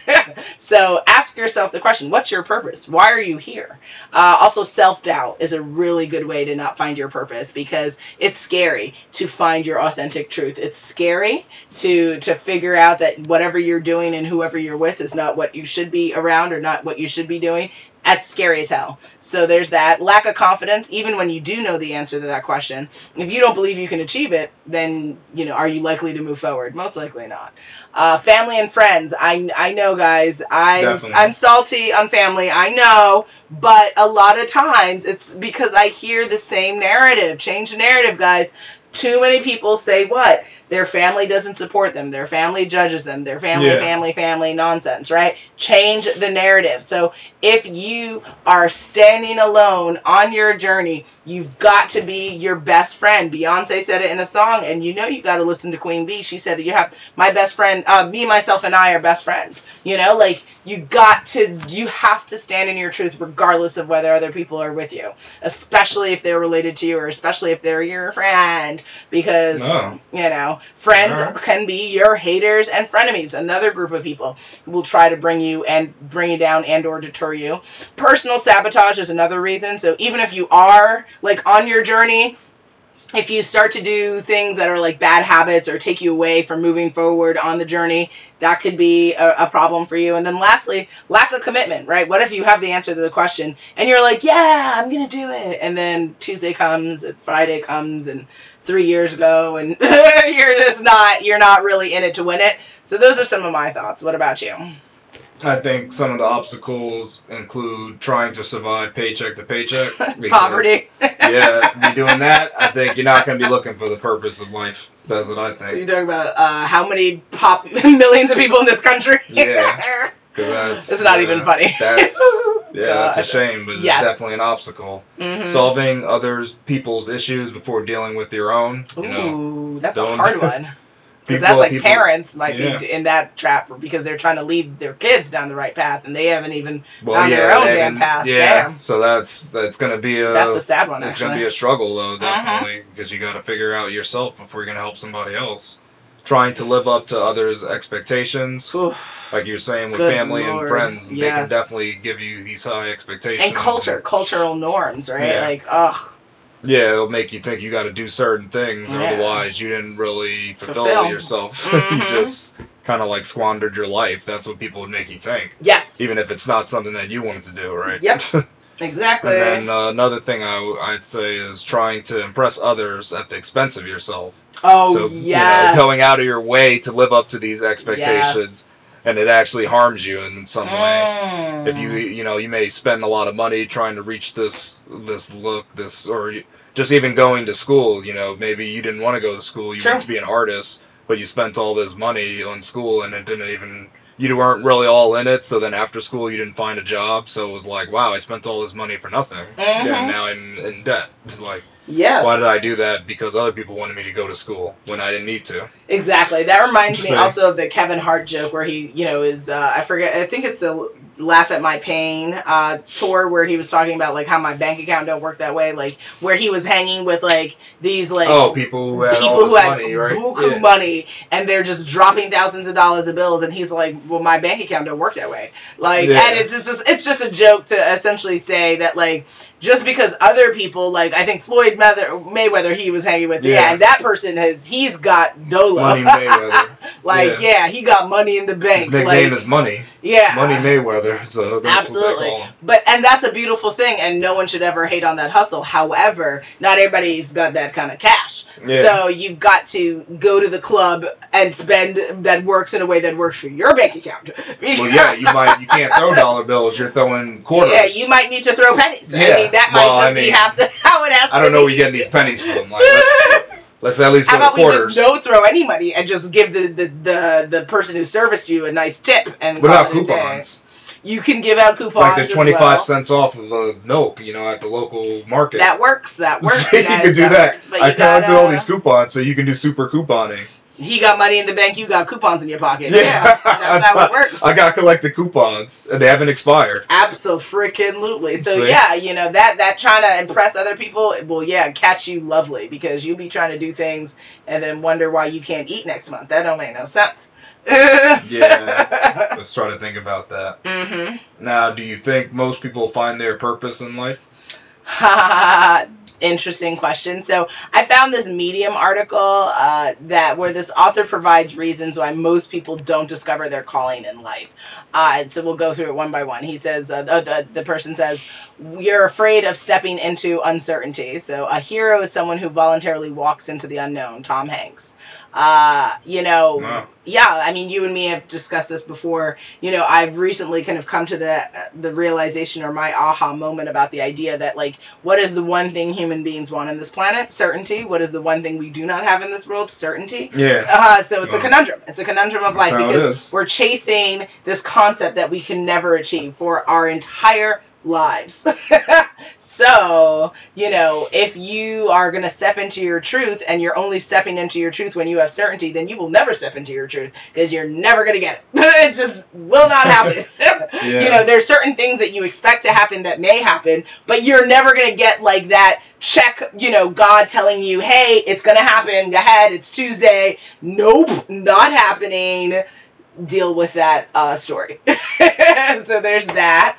so ask yourself the question: What's your purpose? Why are you here? Uh, also, self doubt is a really good way to not find your purpose because it's scary to find your authentic truth. It's scary to to figure out that whatever you're doing and whoever you're with is not what you should be around or not what you should be doing. That's scary as hell. So there's that lack of confidence. Even when you do know the answer to that question, if you don't believe you can achieve it, then you know are you likely to move forward? Most likely not. Uh, family and friends. I I know, guys. I'm Definitely. I'm salty on family. I know, but a lot of times it's because I hear the same narrative. Change the narrative, guys. Too many people say what? Their family doesn't support them. Their family judges them. Their family, Yeah. family, family nonsense, right? Change the narrative. So if you are standing alone on your journey, you've got to be your best friend. Beyonce said it in a song, and you know you got to listen to Queen Bey. She said, that "You have my best friend. Uh, me, myself, and I are best friends." You know, like you got to, you have to stand in your truth, regardless of whether other people are with you, especially if they're related to you, or especially if they're your friend, because No. you know, friends can be your haters and frenemies. Another group of people will try to bring you and bring you down and or deter you. Personal sabotage is another reason. So even if you are like on your journey, if you start to do things that are like bad habits or take you away from moving forward on the journey, that could be a, a problem for you. And then lastly, lack of commitment, right? What if you have the answer to the question and you're like, yeah, I'm going to do it. And then Tuesday comes and Friday comes and three years ago and you're just not, you're not really in it to win it. So those are some of my thoughts. What about you? I think some of the obstacles include trying to survive paycheck to paycheck. because- Poverty. yeah, be doing that. I think you're not going to be looking for the purpose of life. That's what I think. You're talking about uh, how many pop millions of people in this country. Yeah. it's not even funny. That's yeah, that's a shame, but Yes. it's definitely an obstacle. Mm-hmm. Solving other people's issues before dealing with your own. You know, Ooh, that's a hard one. Because that's like people- parents might yeah. be in that trap because they're trying to lead their kids down the right path and they haven't even. well, on yeah, their own damn path, Yeah, damn. so that's that's gonna be a that's a sad one, it's actually. gonna be a struggle though, Mhm. definitely, because you got to figure out yourself before you're gonna help somebody else. Trying to live up to others' expectations, Oof. like you're saying with Good family Lord, and friends, they can definitely give you these high expectations. And culture, cultural norms, right? Yeah. Like, ugh. Yeah, it'll make you think you got to do certain things, Yeah. otherwise you didn't really fulfill, Fulfill. yourself. Mhm. you just kind of like squandered your life. That's what people would make you think, Yes, even if it's not something that you wanted to do, right? Yep. exactly. And then uh, another thing I, w- I'd say is trying to impress others at the expense of yourself. oh, so you know, going out of your way to live up to these expectations, and it actually harms you in some way. Mm. If you you know you may spend a lot of money trying to reach this this look this or just even going to school. You know maybe you didn't want to go to school. You True. wanted to be an artist, but you spent all this money on school and it didn't even. You weren't really all in it, so then after school you didn't find a job, so it was like, wow, I spent all this money for nothing. Yeah, Mhm. now I'm in debt. Like, Yes. why did I do that? Because other people wanted me to go to school when I didn't need to. Exactly. That reminds me also of the Kevin Hart joke where he, you know, is uh, I forget. I think it's the Laugh at My Pain uh, tour where he was talking about like how my bank account don't work that way, like where he was hanging with like these like oh, people who had people who had money, right? buku Yeah. money and they're just dropping thousands of dollars of bills and he's like well my bank account don't work that way like Yeah. and it's just it's just a joke to essentially say that like just because other people like I think Floyd Mayweather, Mayweather he was hanging with yeah, Yeah. and that person has he's got dolo Money Mayweather. like yeah. he got money in the His bank nickname like is Money. yeah Money Mayweather. So that's Absolutely. what call him. but and that's a beautiful thing, and no one should ever hate on that hustle. However, not everybody's got that kind of cash. Yeah. So you've got to go to the club and spend that works in a way that works for your bank account. Well, yeah, you might you can't throw dollar bills. You're throwing quarters. Yeah, you might need to throw pennies. I Yeah. mean, that might Well, just I be mean, have to how it has I don't know be. where you're getting these pennies from. Like, let's, at least How go to about we quarters. just don't throw any money and just give the, the, the, the person who serviced you a nice tip and what about a coupons? You can give out coupons. Like there's as 25 well. cents off of uh, milk, you know, at the local market. That works. That works. you guys, can do that. works, I collected gotta- all these coupons, so you can do super couponing. He got money in the bank. You got coupons in your pocket. Yeah. Yeah, that's how it works. I got collected coupons, and they haven't expired. Absolutely. So See? yeah, you know that that trying to impress other people will yeah catch you lovely because you'll be trying to do things and then wonder why you can't eat next month. That don't make no sense. Yeah. Let's try to think about that. mm-hmm. Now, do you think most people find their purpose in life? Interesting question. So I found this Medium article uh, that where this author provides reasons why most people don't discover their calling in life. Uh, so we'll go through it one by one. He says uh, the, the the person says you're afraid of stepping into uncertainty. So a hero is someone who voluntarily walks into the unknown. Tom Hanks. Uh, you know, Wow. yeah. I mean, you and me have discussed this before. You know, I've recently kind of come to the the realization or my aha moment about the idea that like, what is the one thing human beings want on this planet? Certainty. What is the one thing we do not have in this world? Certainty. Yeah. Uh, so it's a conundrum. It's a conundrum of life that's because we're chasing this concept that we can never achieve for our entire lives. so, you know, if you are going to step into your truth and you're only stepping into your truth when you have certainty, then you will never step into your truth because you're never going to get it. it just will not happen. Yeah. You know, there's certain things that you expect to happen that may happen, but you're never going to get like that check, you know, God telling you, hey, it's going to happen. Go ahead. It's Tuesday. Nope, not happening. Deal with that uh, story. so there's that.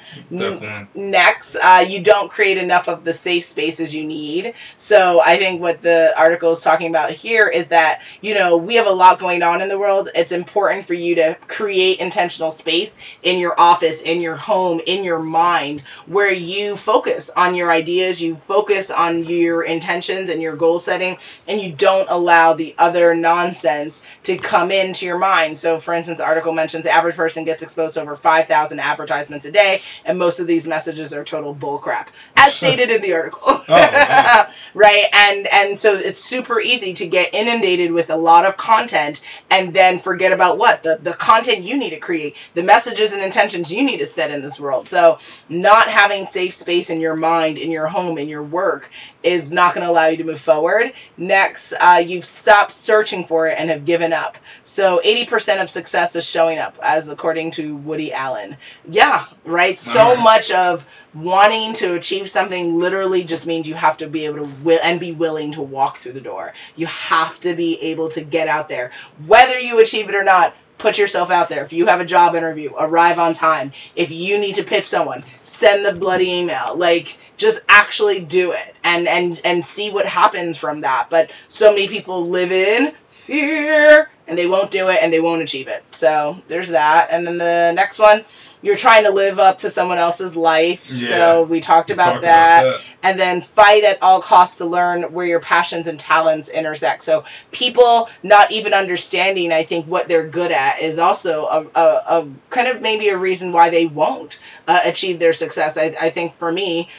Next, uh, you don't create enough of the safe spaces you need. So I think what the article is talking about here is that, you know, we have a lot going on in the world. It's important for you to create intentional space in your office, in your home, in your mind, where you focus on your ideas, you focus on your intentions and your goal setting, and you don't allow the other nonsense to come into your mind. So, for instance, article mentions the average person gets exposed to over 5,000 advertisements a day, and most of these messages are total bullcrap, as stated in the article. Oh, wow. right, and and so it's super easy to get inundated with a lot of content and then forget about what the the content you need to create, the messages and intentions you need to set in this world. So not having safe space in your mind, in your home, in your work is not going to allow you to move forward. Next, uh, you've stopped searching for it and have given up. So 80% of success is showing up, as according to Woody Allen. Yeah, right. So Alright. much of wanting to achieve something literally just means you have to be able to will and be willing to walk through the door. You have to be able to get out there, whether you achieve it or not. Put yourself out there. If you have a job interview, arrive on time. If you need to pitch someone, send the bloody email. Like just actually do it and and and see what happens from that. But so many people live in fear and they won't do it and they won't achieve it. So there's that. And then the next one, you're trying to live up to someone else's life. Yeah. So we talked about talked that. And then fight at all costs to learn where your passions and talents intersect. So people not even understanding, I think, what they're good at is also a, a, a kind of maybe a reason why they won't uh, achieve their success. I, I think for me,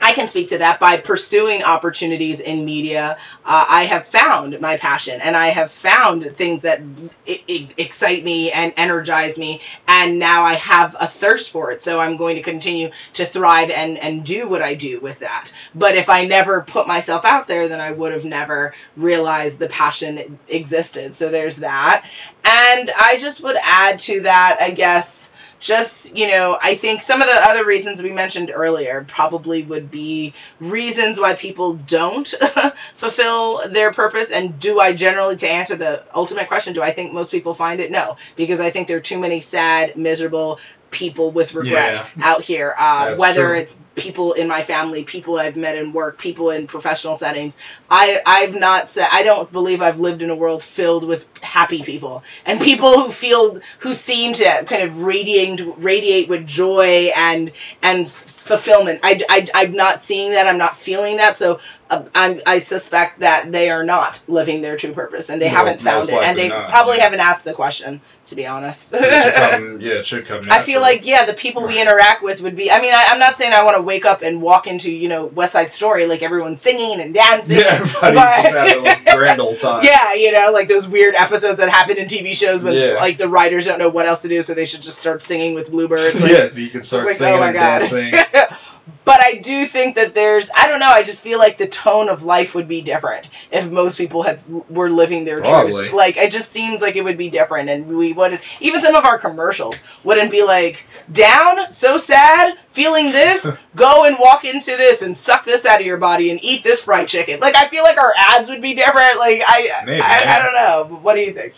I can speak to that by pursuing opportunities in media. Uh, I have found my passion and I have found things that I- I- excite me and energize me. And now I have a thirst for it. So I'm going to continue to thrive and, and do what I do with that. But if I never put myself out there, then I would have never realized the passion existed. So there's that. And I just would add to that, I guess just you know i think some of the other reasons we mentioned earlier probably would be reasons why people don't fulfill their purpose. And do i generally to answer the ultimate question do i think most people find it? No because i think there are too many sad miserable people with regret out here uh, whether true. it's people in my family people i've met in work people in professional settings i i've not said i don't believe i've lived in a world filled with happy people and people who feel who seem to kind of radiate radiate with joy and and fulfillment I, I i'm not seeing that i'm not feeling that so uh, I, I suspect that they are not living their true purpose and they No, haven't found it and they not, probably yeah. haven't asked the question to be honest It come, yeah, it should come. I feel like yeah, the people we interact with would be. I mean, I, I'm not saying I want to wake up and walk into you know West Side Story like everyone's singing and dancing. yeah, everybody but- a grand old time. Yeah, you know, like those weird episodes that happen in TV shows when Yeah. like the writers don't know what else to do, so they should just start singing with bluebirds. Like, yeah, so you can start like, singing oh my and god. dancing. but I do think that there's, I don't know, I just feel like the tone of life would be different if most people had were living their Probably. truth. Like it just seems like it would be different, and we wouldn't. Even some of our commercials wouldn't be like down, so sad, feeling this, go and walk into this and suck this out of your body and eat this fried chicken. Like I feel like our ads would be different. Like I, Maybe, I, yeah. I don't know. What do you think?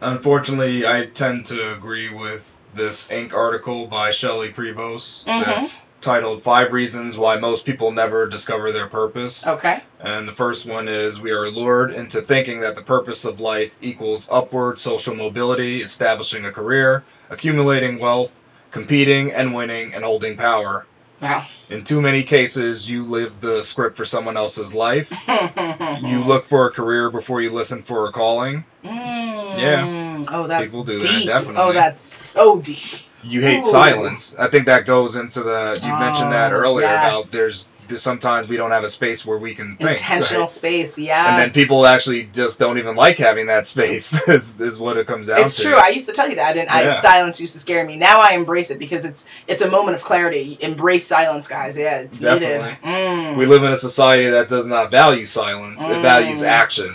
Unfortunately, I tend to agree with this Inc. article by Shelley Prevost Mhm. that's titled Five Reasons Why Most People Never Discover Their Purpose. Okay. And the first one is we are lured into thinking that the purpose of life equals upward social mobility, establishing a career, accumulating wealth, competing and winning, and holding power. Wow. In too many cases, you live the script for someone else's life. You look for a career before you listen for a calling. Mm. Oh, that's People do that, deep. definitely. Oh, that's so deep. You hate Ooh. silence. I think that goes into the. You mentioned that Oh, earlier yes. about there's, there's sometimes we don't have a space where we can think. Intentional right? space, yeah. And then people actually just don't even like having that space. is, is what it comes down It's to. true. I used to tell you that, and I, silence used to scare me. Now I embrace it because it's it's a moment of clarity. Embrace silence, guys. Yeah, it's Definitely. needed. Mm. We live in a society that does not value silence. It Mm. values action.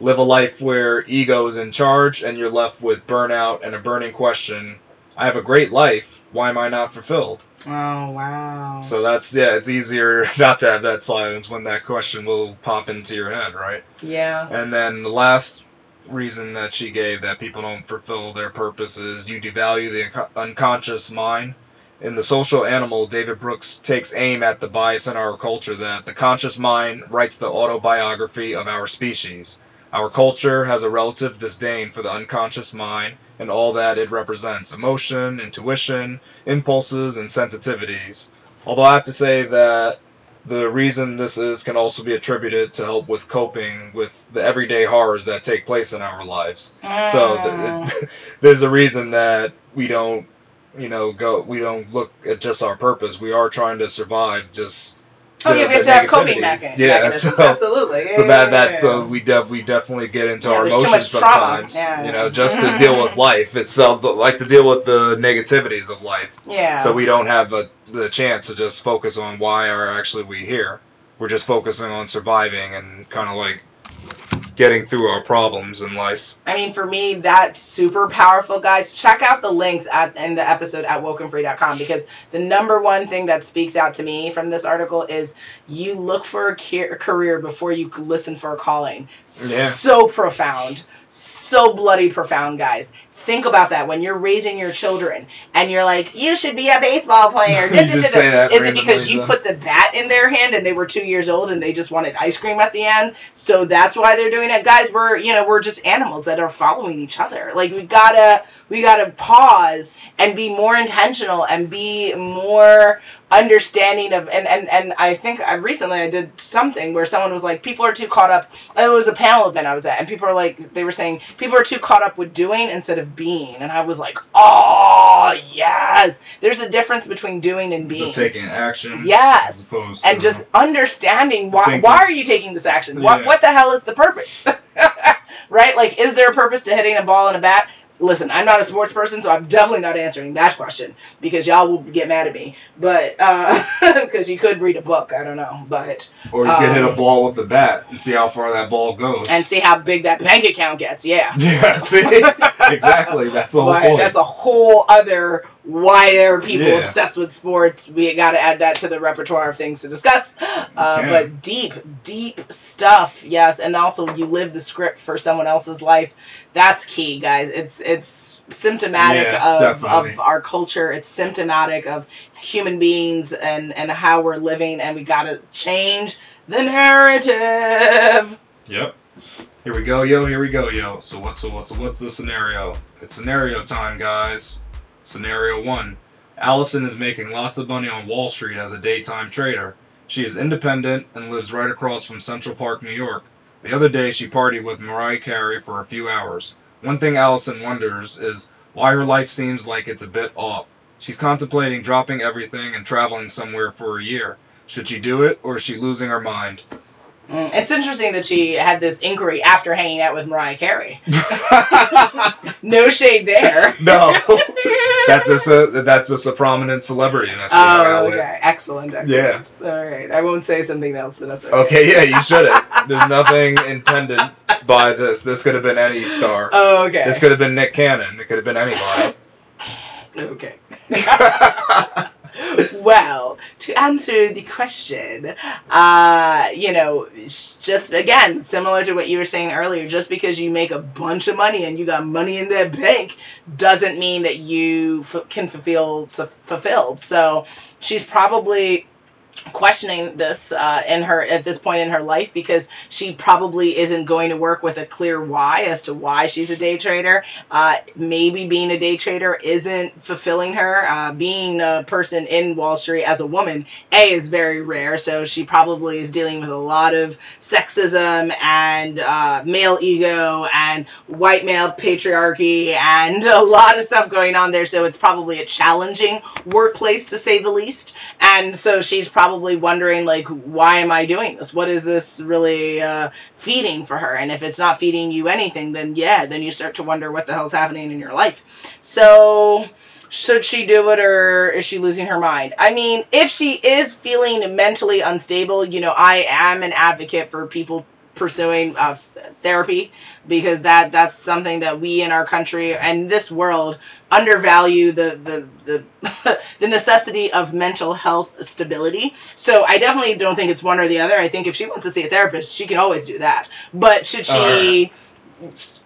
Live a life where ego is in charge and you're left with burnout and a burning question. I have a great life. Why am I not fulfilled? Oh wow. So that's yeah, it's easier not to have that silence when that question will pop into your head, right? yeah. And then the last reason that she gave that people don't fulfill their purpose is you devalue the unco- unconscious mind. In the social animal, David Brooks takes aim at the bias in our culture that the conscious mind writes the autobiography of our species. Our culture has a relative disdain for the unconscious mind and all that it represents emotion, intuition, impulses, and sensitivities. Although I have to say that the reason this is can also be attributed to help with coping with the everyday horrors that take place in our lives. So Mm. th- there's a reason that we don't, you know, go. We don't look at just our purpose. We are trying to survive. Just oh the- yeah, we have to have coping mechanisms. Yeah, mechanisms, so, absolutely. Yeah, so that that's so we def we definitely get into Yeah, our emotions sometimes. You know, just to deal with life itself, like to deal with the negativities of life. yeah. So we don't have a, the chance to just focus on why are actually we here. We're just focusing on surviving and kind of like getting through our problems in life. I mean, for me, that's super powerful, guys. Check out the links at in the episode at wokenfree.com because the number one thing that speaks out to me from this article is you look for a career before you listen for a calling. Yeah. So profound, so bloody profound, guys. Think about that when you're raising your children and you're like, you should be a baseball player. Just say that Is it because you so. put the bat in their hand and they were two years old and they just wanted ice cream at the end? So that's why they're doing it, guys. We're you know we're just animals that are following each other. Like we gotta we gotta pause and be more intentional and be more understanding of and and and I think I recently I did something where someone was like people are too caught up it was a panel event I was at and people are like they were saying people are too caught up with doing instead of being and I was like oh yes there's a difference between doing and being taking action. Yes. And just understanding why Thinking. why are you taking this action? What Yeah. what the hell is the purpose? right? Like is there a purpose to hitting a ball and a bat? Listen, I'm not a sports person, so I'm definitely not answering that question because y'all will get mad at me. But because you could read a book, I don't know, but or you can hit a um, ball with the bat and see how far that ball goes. and see how big that bank account gets. Yeah, yeah, see, exactly. That's the whole But point. that's a whole other why are people Yeah. obsessed with sports. We got to add that to the repertoire of things to discuss. Uh, but deep, deep stuff, yes. And also, you live the script for someone else's life. That's key, guys. It's it's symptomatic Yeah, of, definitely. of our culture. It's symptomatic of human beings and and how we're living. And we got to change the narrative. Yep. Here we go, yo. Here we go, yo. So what's so what's what's the scenario? It's scenario time, guys. Scenario one: Allison is making lots of money on Wall Street as a daytime trader. She is independent and lives right across from Central Park, New York. The other day, she partied with Mariah Carey for a few hours. One thing Allison wonders is why her life seems like it's a bit off. She's contemplating dropping everything and traveling somewhere for a year. Should she do it, or is she losing her mind? Mm, It's interesting that she had this inquiry after hanging out with Mariah Carey. no shade there. No, that's just a that's just a prominent celebrity that she hung Oh, with. okay. Excellent, excellent. All right. I won't say something else, but that's okay. Okay, yeah, you shouldn't. There's nothing intended by this. This could have been any star. Oh, okay. This could have been Nick Cannon. It could have been anybody. Okay. well, to answer the question, uh, you know, just again, similar to what you were saying earlier, just because you make a bunch of money and you got money in that bank doesn't mean that you f- can fulfill su- fulfilled. So she's probably questioning this uh, in her at this point in her life because she probably isn't going to work with a clear why as to why she's a day trader. Uh, maybe being a day trader isn't fulfilling her. Uh, being a person in wall street as a woman a is very rare so she probably is dealing with a lot of sexism and uh, male ego and white male patriarchy and a lot of stuff going on there so it's probably a challenging workplace to say the least. And so she's probably wondering like why am i doing this? What is this really uh, feeding for her? And if it's not feeding you anything then yeah then you start to wonder what the hell's happening in your life. So should she do it or is she losing her mind? I mean if she is feeling mentally unstable you know i am an advocate for people pursuing uh, therapy because that that's something that we in our country and this world undervalue the the the, the necessity of mental health stability. So I definitely don't think it's one or the other. I think if she wants to see a therapist, she can always do that. But should she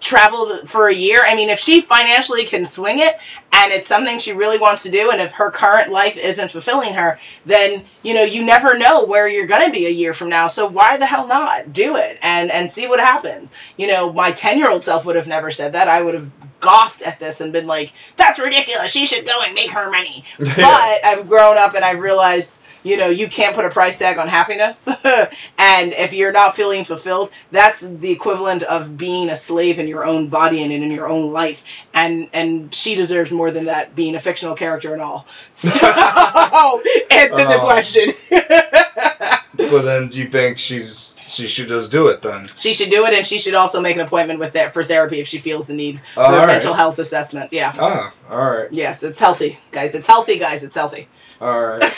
travel for a year? I mean, if she financially can swing it and it's something she really wants to do and if her current life isn't fulfilling her, then, you know, you never know where you're going to be a year from now. So why the hell not do it and and see what happens? You know, my 10-year-old self would have never said that. I would have scoffed at this and been like, "That's ridiculous. She should go and make her money." But I've grown up and I've realized, you know, you can't put a price tag on happiness. and if you're not feeling fulfilled, that's the equivalent of being a slave in your own body and in your own life. And and she deserves more than that, being a fictional character and all. So answer the Oh. question. So then, do you think she's she should just do it then? she should do it, and she should also make an appointment with that for therapy if she feels the need for All a right. mental health assessment. Yeah. Ah, all right, Yes, it's healthy, guys. It's healthy, guys. It's healthy. all right.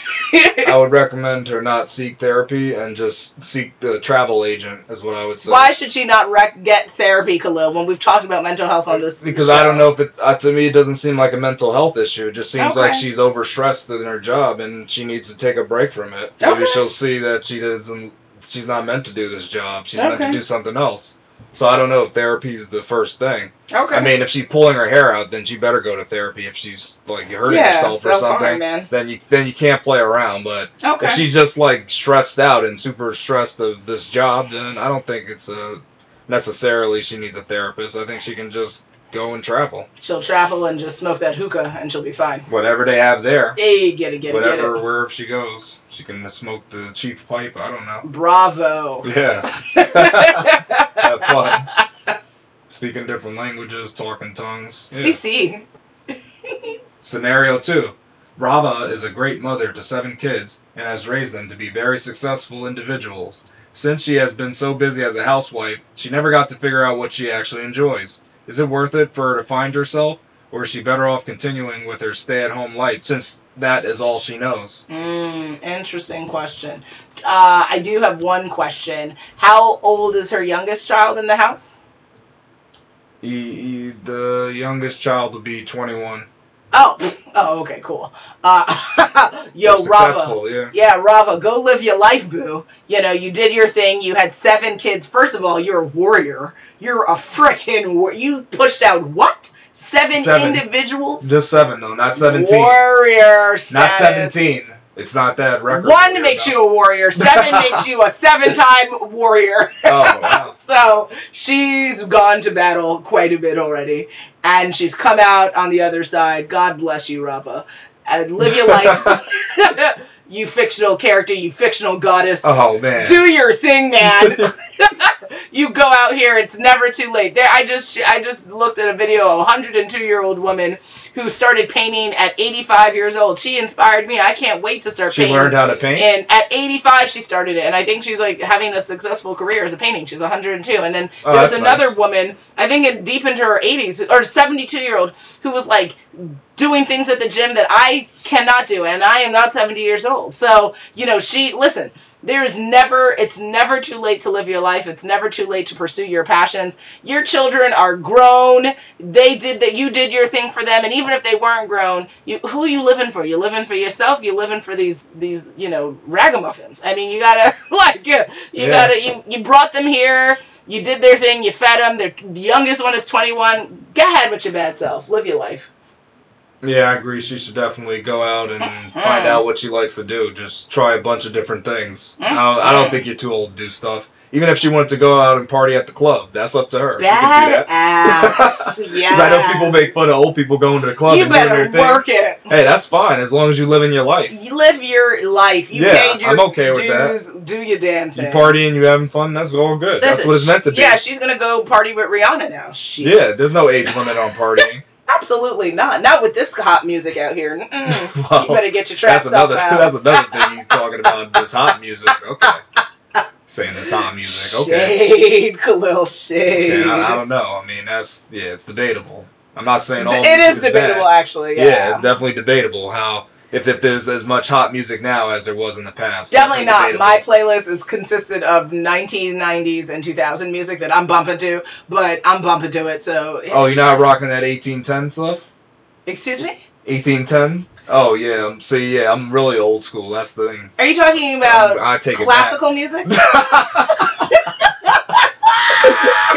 I would recommend her not seek therapy and just seek the travel agent, is what I would say. Why should she not rec- get therapy, Khalil, when we've talked about mental health on this? Because show? I don't know if it uh, to me it doesn't seem like a mental health issue. It just seems like Okay. she's overstressed in her job and she needs to take a break from it. Maybe Okay. she'll see that she doesn't. She's not meant to do this job. She's meant to do something else. So I don't know if therapy's the first thing. Okay. I mean, if she's pulling her hair out, then she better go to therapy. If she's like hurting yeah, herself or something, then you then you can't play around. But Okay. if she's just like stressed out and super stressed of this job, then I don't think it's a necessarily she needs a therapist. I think she can just go and travel. She'll travel and just smoke that hookah, and she'll be fine. Whatever they have there, Hey, get it, get it, get it. whatever wherever she goes, she can smoke the chief pipe. I don't know. Bravo. Yeah, have fun. Speaking different languages, talking tongues. Yeah. CC. Scenario 2. Rava is a great mother to seven kids and has raised them to be very successful individuals. Since she has been so busy as a housewife, she never got to figure out what she actually enjoys. Is it worth it for her to find herself, or is she better off continuing with her stay at home life since that is all she knows? Mm, interesting question. Uh, I do have one question. How old is her youngest child in the house? E- e- the youngest child will be 21. Oh, oh, okay, cool. Uh, yo, Rava. yeah. Yeah, Rava, go live your life, boo. You know, you did your thing. You had seven kids. First of all, you're a warrior. You're a frickin' war. You pushed out what? Seven, Seven. individuals? Just seven, though, not 17. Warrior status. Not status. 17. It's not that record. One makes you a warrior. Seven makes you a seven-time warrior. Oh, wow. So she's gone to battle quite a bit already, and she's come out on the other side. God bless you, Rava. And live your life, you fictional character, you fictional goddess. Oh, man. Do your thing, man. you go out here. It's never too late. There, I just I just looked at a video of a 102 year old woman who started painting at 85 years old. She inspired me. I can't wait to start She painting. learned how to paint? And at 85, she started it, and I think she's like having a successful career as a painting. She's 102, and then Oh, there was another nice. woman, I think it deep into her 80s or 72 year old, who was like doing things at the gym that I cannot do, and I am not 70 years old. So you know, she listen. There's never, it's never too late to live your life. It's never too late to pursue your passions. Your children are grown. They did that. You did your thing for them, and even if they weren't grown, you who are you living for? You're living for yourself. You're living for these these you know ragamuffins. I mean, you gotta like you, you Yeah. gotta you you brought them here. You did their thing. You fed them. Their the youngest one is 21. Go ahead with your bad self. Live your life. Yeah, I agree. She should definitely go out and find out what she likes to do. Just try a bunch of different things. I, don't, I don't think you're too old to do stuff. Even if she wanted to go out and party at the club, that's up to her. She can do that. Badass. yeah. I know people make fun of old people going to the club You and doing better their thing. work it. Hey, that's fine as long as you live in your life. You live your life. You Yeah, paid your I'm okay with that. Do your damn thing. You thing. partying, you having fun, that's all good. that's what it's meant to be. Yeah, she's gonna go party with Rihanna now. Shit. Yeah, there's no age limit on partying. Absolutely not. Not with this hot music out here. Well, you better get your trap that's another stuff out. that's another thing he's talking about this hot music. Okay. Saying this hot music. Okay. Shade, Khalil Shade. Yeah, I, I don't know. I mean, that's yeah, it's debatable. I'm not saying all it is debatable, bad. actually. Yeah, Yeah. it's definitely debatable how if if there's as much hot music now as there was in the past. Definitely not. debatable. My playlist is consisted of 1990s and 2000 music that I'm bumping to, but I'm bumping to it. So. Oh, you're not rocking that 1810 stuff? Excuse me. 1810? Oh yeah. um, See, yeah, I'm really old school. That's the thing. Are you talking about Um, I take it classical music?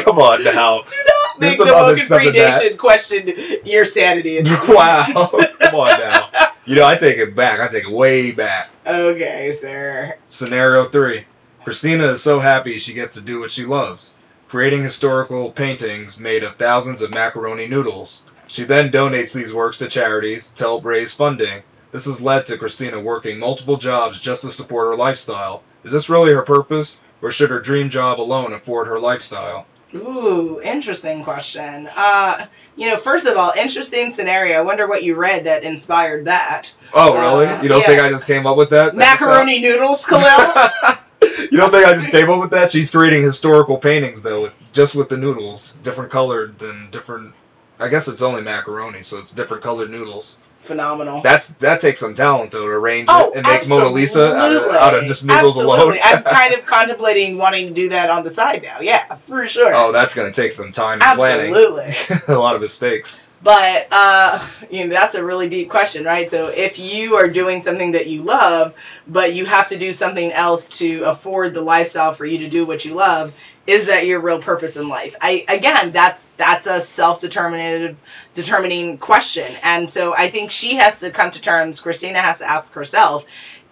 Come on now. Do not There's make some the other Woken stuff Free. Nation question your sanity. in this wow. Come on now. You know, I take it back. I take it way back. Okay, sir. Scenario 3. Christina is so happy she gets to do what she loves, creating historical paintings made of thousands of macaroni noodles. She then donates these works to charities to help raise funding. This has led to Christina working multiple jobs just to support her lifestyle. Is this really her purpose, or should her dream job alone afford her lifestyle? Ooh, interesting question. Uh, you know, first of all, interesting scenario. I wonder what you read that inspired that. Oh, really? Uh, you don't yeah. think I just came up with that? That Macaroni noodles, Khalil. you don't think I just came up with that? She's creating historical paintings though, with, just with the noodles, different colored and different. I guess it's only macaroni, so it's different colored noodles. Phenomenal. That's that takes some talent though to arrange Oh, it and make Mona Lisa out of, out of just noodles Absolutely. alone. I'm kind of contemplating wanting to do that on the side now. Yeah, for sure. oh, that's gonna take some time and planning. Absolutely. a lot of mistakes. But uh, you know, that's a really deep question, right? So if you are doing something that you love, but you have to do something else to afford the lifestyle for you to do what you love, is that your real purpose in life? I again, that's that's a self-determinative determining question. And so I think she has to come to terms, Christina has to ask herself,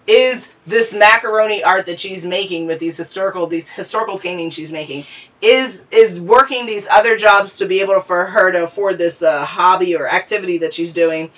is this macaroni art that she's making with these historical these historical paintings she's making is is working these other jobs to be able for her to afford this uh, hobby or activity that she's doing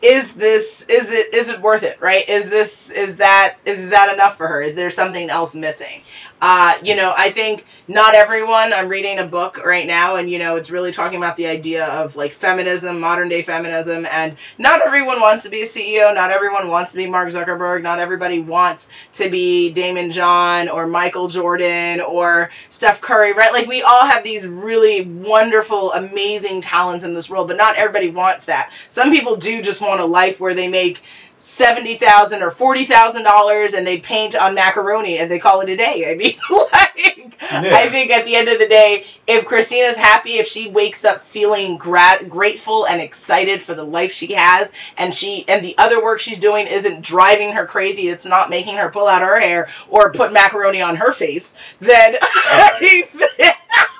is this is it is it worth it right is this is that is that enough for her is there something else missing uh, you know i think not everyone i'm reading a book right now and you know it's really talking about the idea of like feminism modern day feminism and not everyone wants to be a ceo not everyone wants to be mark zuckerberg not everybody wants to be daymond john or michael jordan or steph curry right? Like we all have these really wonderful amazing talents in this world but not everybody wants that. Some people do just want a life where they make seventy thousand or forty thousand dollars and they paint on macaroni and they call it a day. I mean, like I think at the end of the day, if Christina's happy, if she wakes up feeling grat- grateful and excited for the life she has, and she and the other work she's doing isn't driving her crazy, it's not making her pull out her hair or put macaroni on her face, then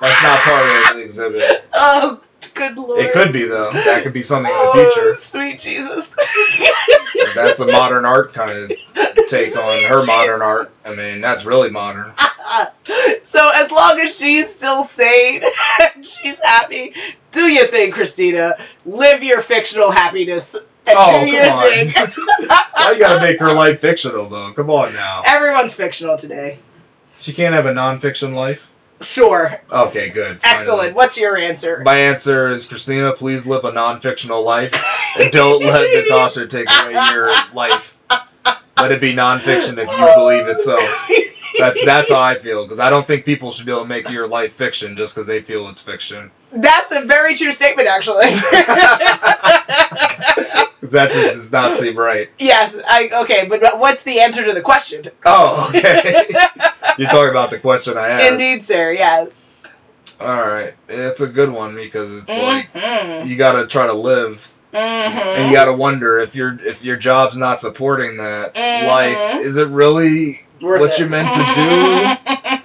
That's not part of the exhibit. oh good lord. It could be though. That could be something in the Oh, future. sweet Jesus. That's a modern art kind of take on her modern art. I mean, that's really modern. so as long as she's still sane and she's happy, do your thing, Christina. Live your fictional happiness and Oh, do come on. Why you gotta make her life fictional though? Come on now. Everyone's fictional today. She can't have a non-fiction life. Sure. Okay, good. finally. Excellent. What's your answer? My answer is Christina. Please live a non-fictional life, and don't let Natasha take away your life. Let it be non-fiction if you believe it so. That's that's how I feel because I don't think people should be able to make your life fiction just because they feel it's fiction. That's a very true statement, actually. that just does not seem right. yes. I okay, but what's the answer to the question? Oh, okay. You're talking about the question I asked. Indeed, sir. Yes. All right, it's a good one because it's like Mhm. you got to try to live, Mhm. and you got to wonder if your if your job's not supporting that Mhm. life, is it really Worth what it. you meant to do?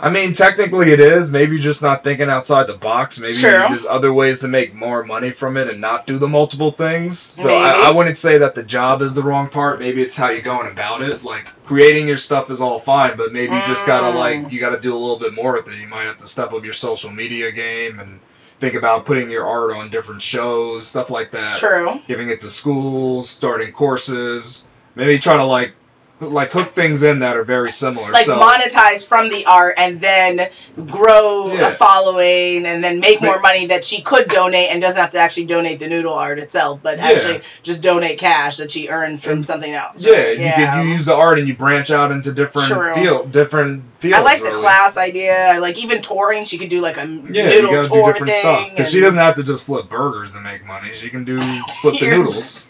I mean, technically it is. Maybe you're just not thinking outside the box. Maybe True. there's other ways to make more money from it and not do the multiple things. So I, I wouldn't say that the job is the wrong part. Maybe it's how you're going about it. Like creating your stuff is all fine, but maybe you just gotta Mm. like you gotta do a little bit more with it. You might have to step up your social media game and think about putting your art on different shows, stuff like that. True. Giving it to schools, starting courses. Maybe try to like like hook things in that are very similar. like so, monetize from the art and then grow Yeah. a following and then make more money that she could donate and doesn't have to actually donate the noodle art itself, but Yeah. actually just donate cash that she earned from And- something else. Yeah, right? you could you use the art and you branch out into different True. field, different fields. I like the class idea. I like even touring. She could do like a Yeah, you noodle gotta do tour different thing. stuff because she doesn't have to just flip burgers to make money. She can do flip the noodles.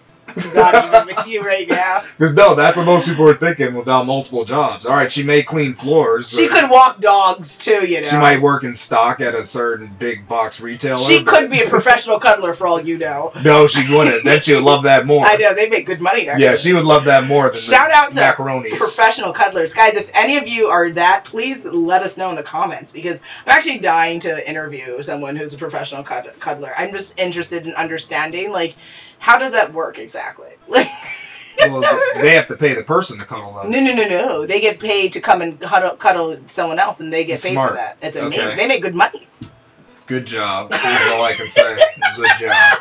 Not even with you right now. Because no, that's what most people are thinking about multiple jobs. All right, she may clean floors. She could walk dogs too, you know. She might work in stock at a certain big box retailer. She but- could be a professional cuddler for all you know. No, she wouldn't. then she would love that more. I know they make good money. Actually. Yeah, she would love that more than Shout out to macaroni. professional cuddlers guys if any of you are that please let us know in the comments because i'm actually dying to interview someone who's a professional cuddler i'm just interested in understanding like how does that work exactly like well, they have to pay the person to cuddle them. no no no no they get paid to come and cuddle, cuddle someone else and they get That's paid smart. for that it's Okay. amazing they make good money Good job. That's all I can say. Good job.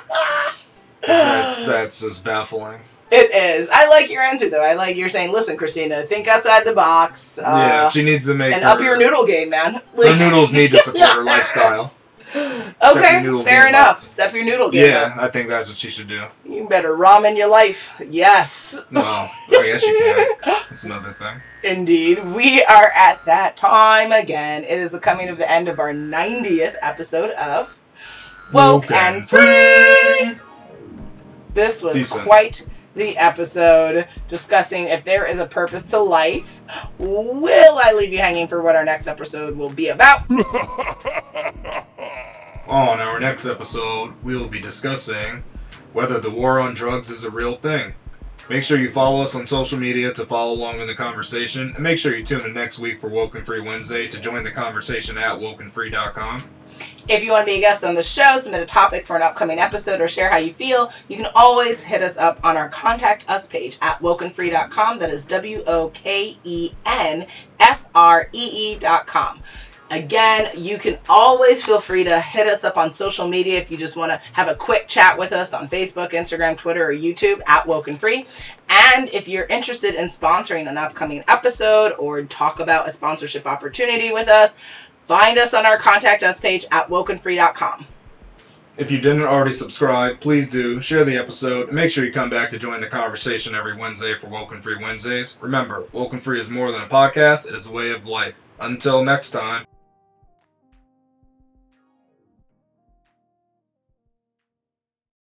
That's that's just baffling. It is. I like your answer though. I like you're saying, listen, Christina, think outside the box. Uh, yeah, she needs to make and her, up your noodle game, man. her noodles need to support her lifestyle. Okay, fair enough. up. Step your noodle game Yeah, up. I think that's what she should do. You better ramen your life. Yes. No, oh, I guess you can. That's another thing. Indeed. We are at that time again. It is the coming of the end of our 90th episode of Woke Woke and and Free. This was Decent. quite the episode discussing if there is a purpose to life. Will I leave you hanging for what our next episode will be about? On our next episode, we'll be discussing whether the war on drugs is a real thing. Make sure you follow us on social media to follow along in the conversation, and make sure you tune in next week for Woken Free Wednesday to join the conversation at wokenfree.com. If you want to be a guest on the show, submit a topic for an upcoming episode, or share how you feel, you can always hit us up on our Contact Us page at wokenfree.com. That is W O K E N F R E E.com. Again, you can always feel free to hit us up on social media if you just want to have a quick chat with us on Facebook, Instagram, Twitter, or YouTube at Woken Free. And if you're interested in sponsoring an upcoming episode or talk about a sponsorship opportunity with us, find us on our Contact Us page at wokenfree.com. If you didn't already subscribe, please do. Share the episode, and make sure you come back to join the conversation every Wednesday for Woken Free Wednesdays. Remember, Woken Free is more than a podcast, it is a way of life. Until next time.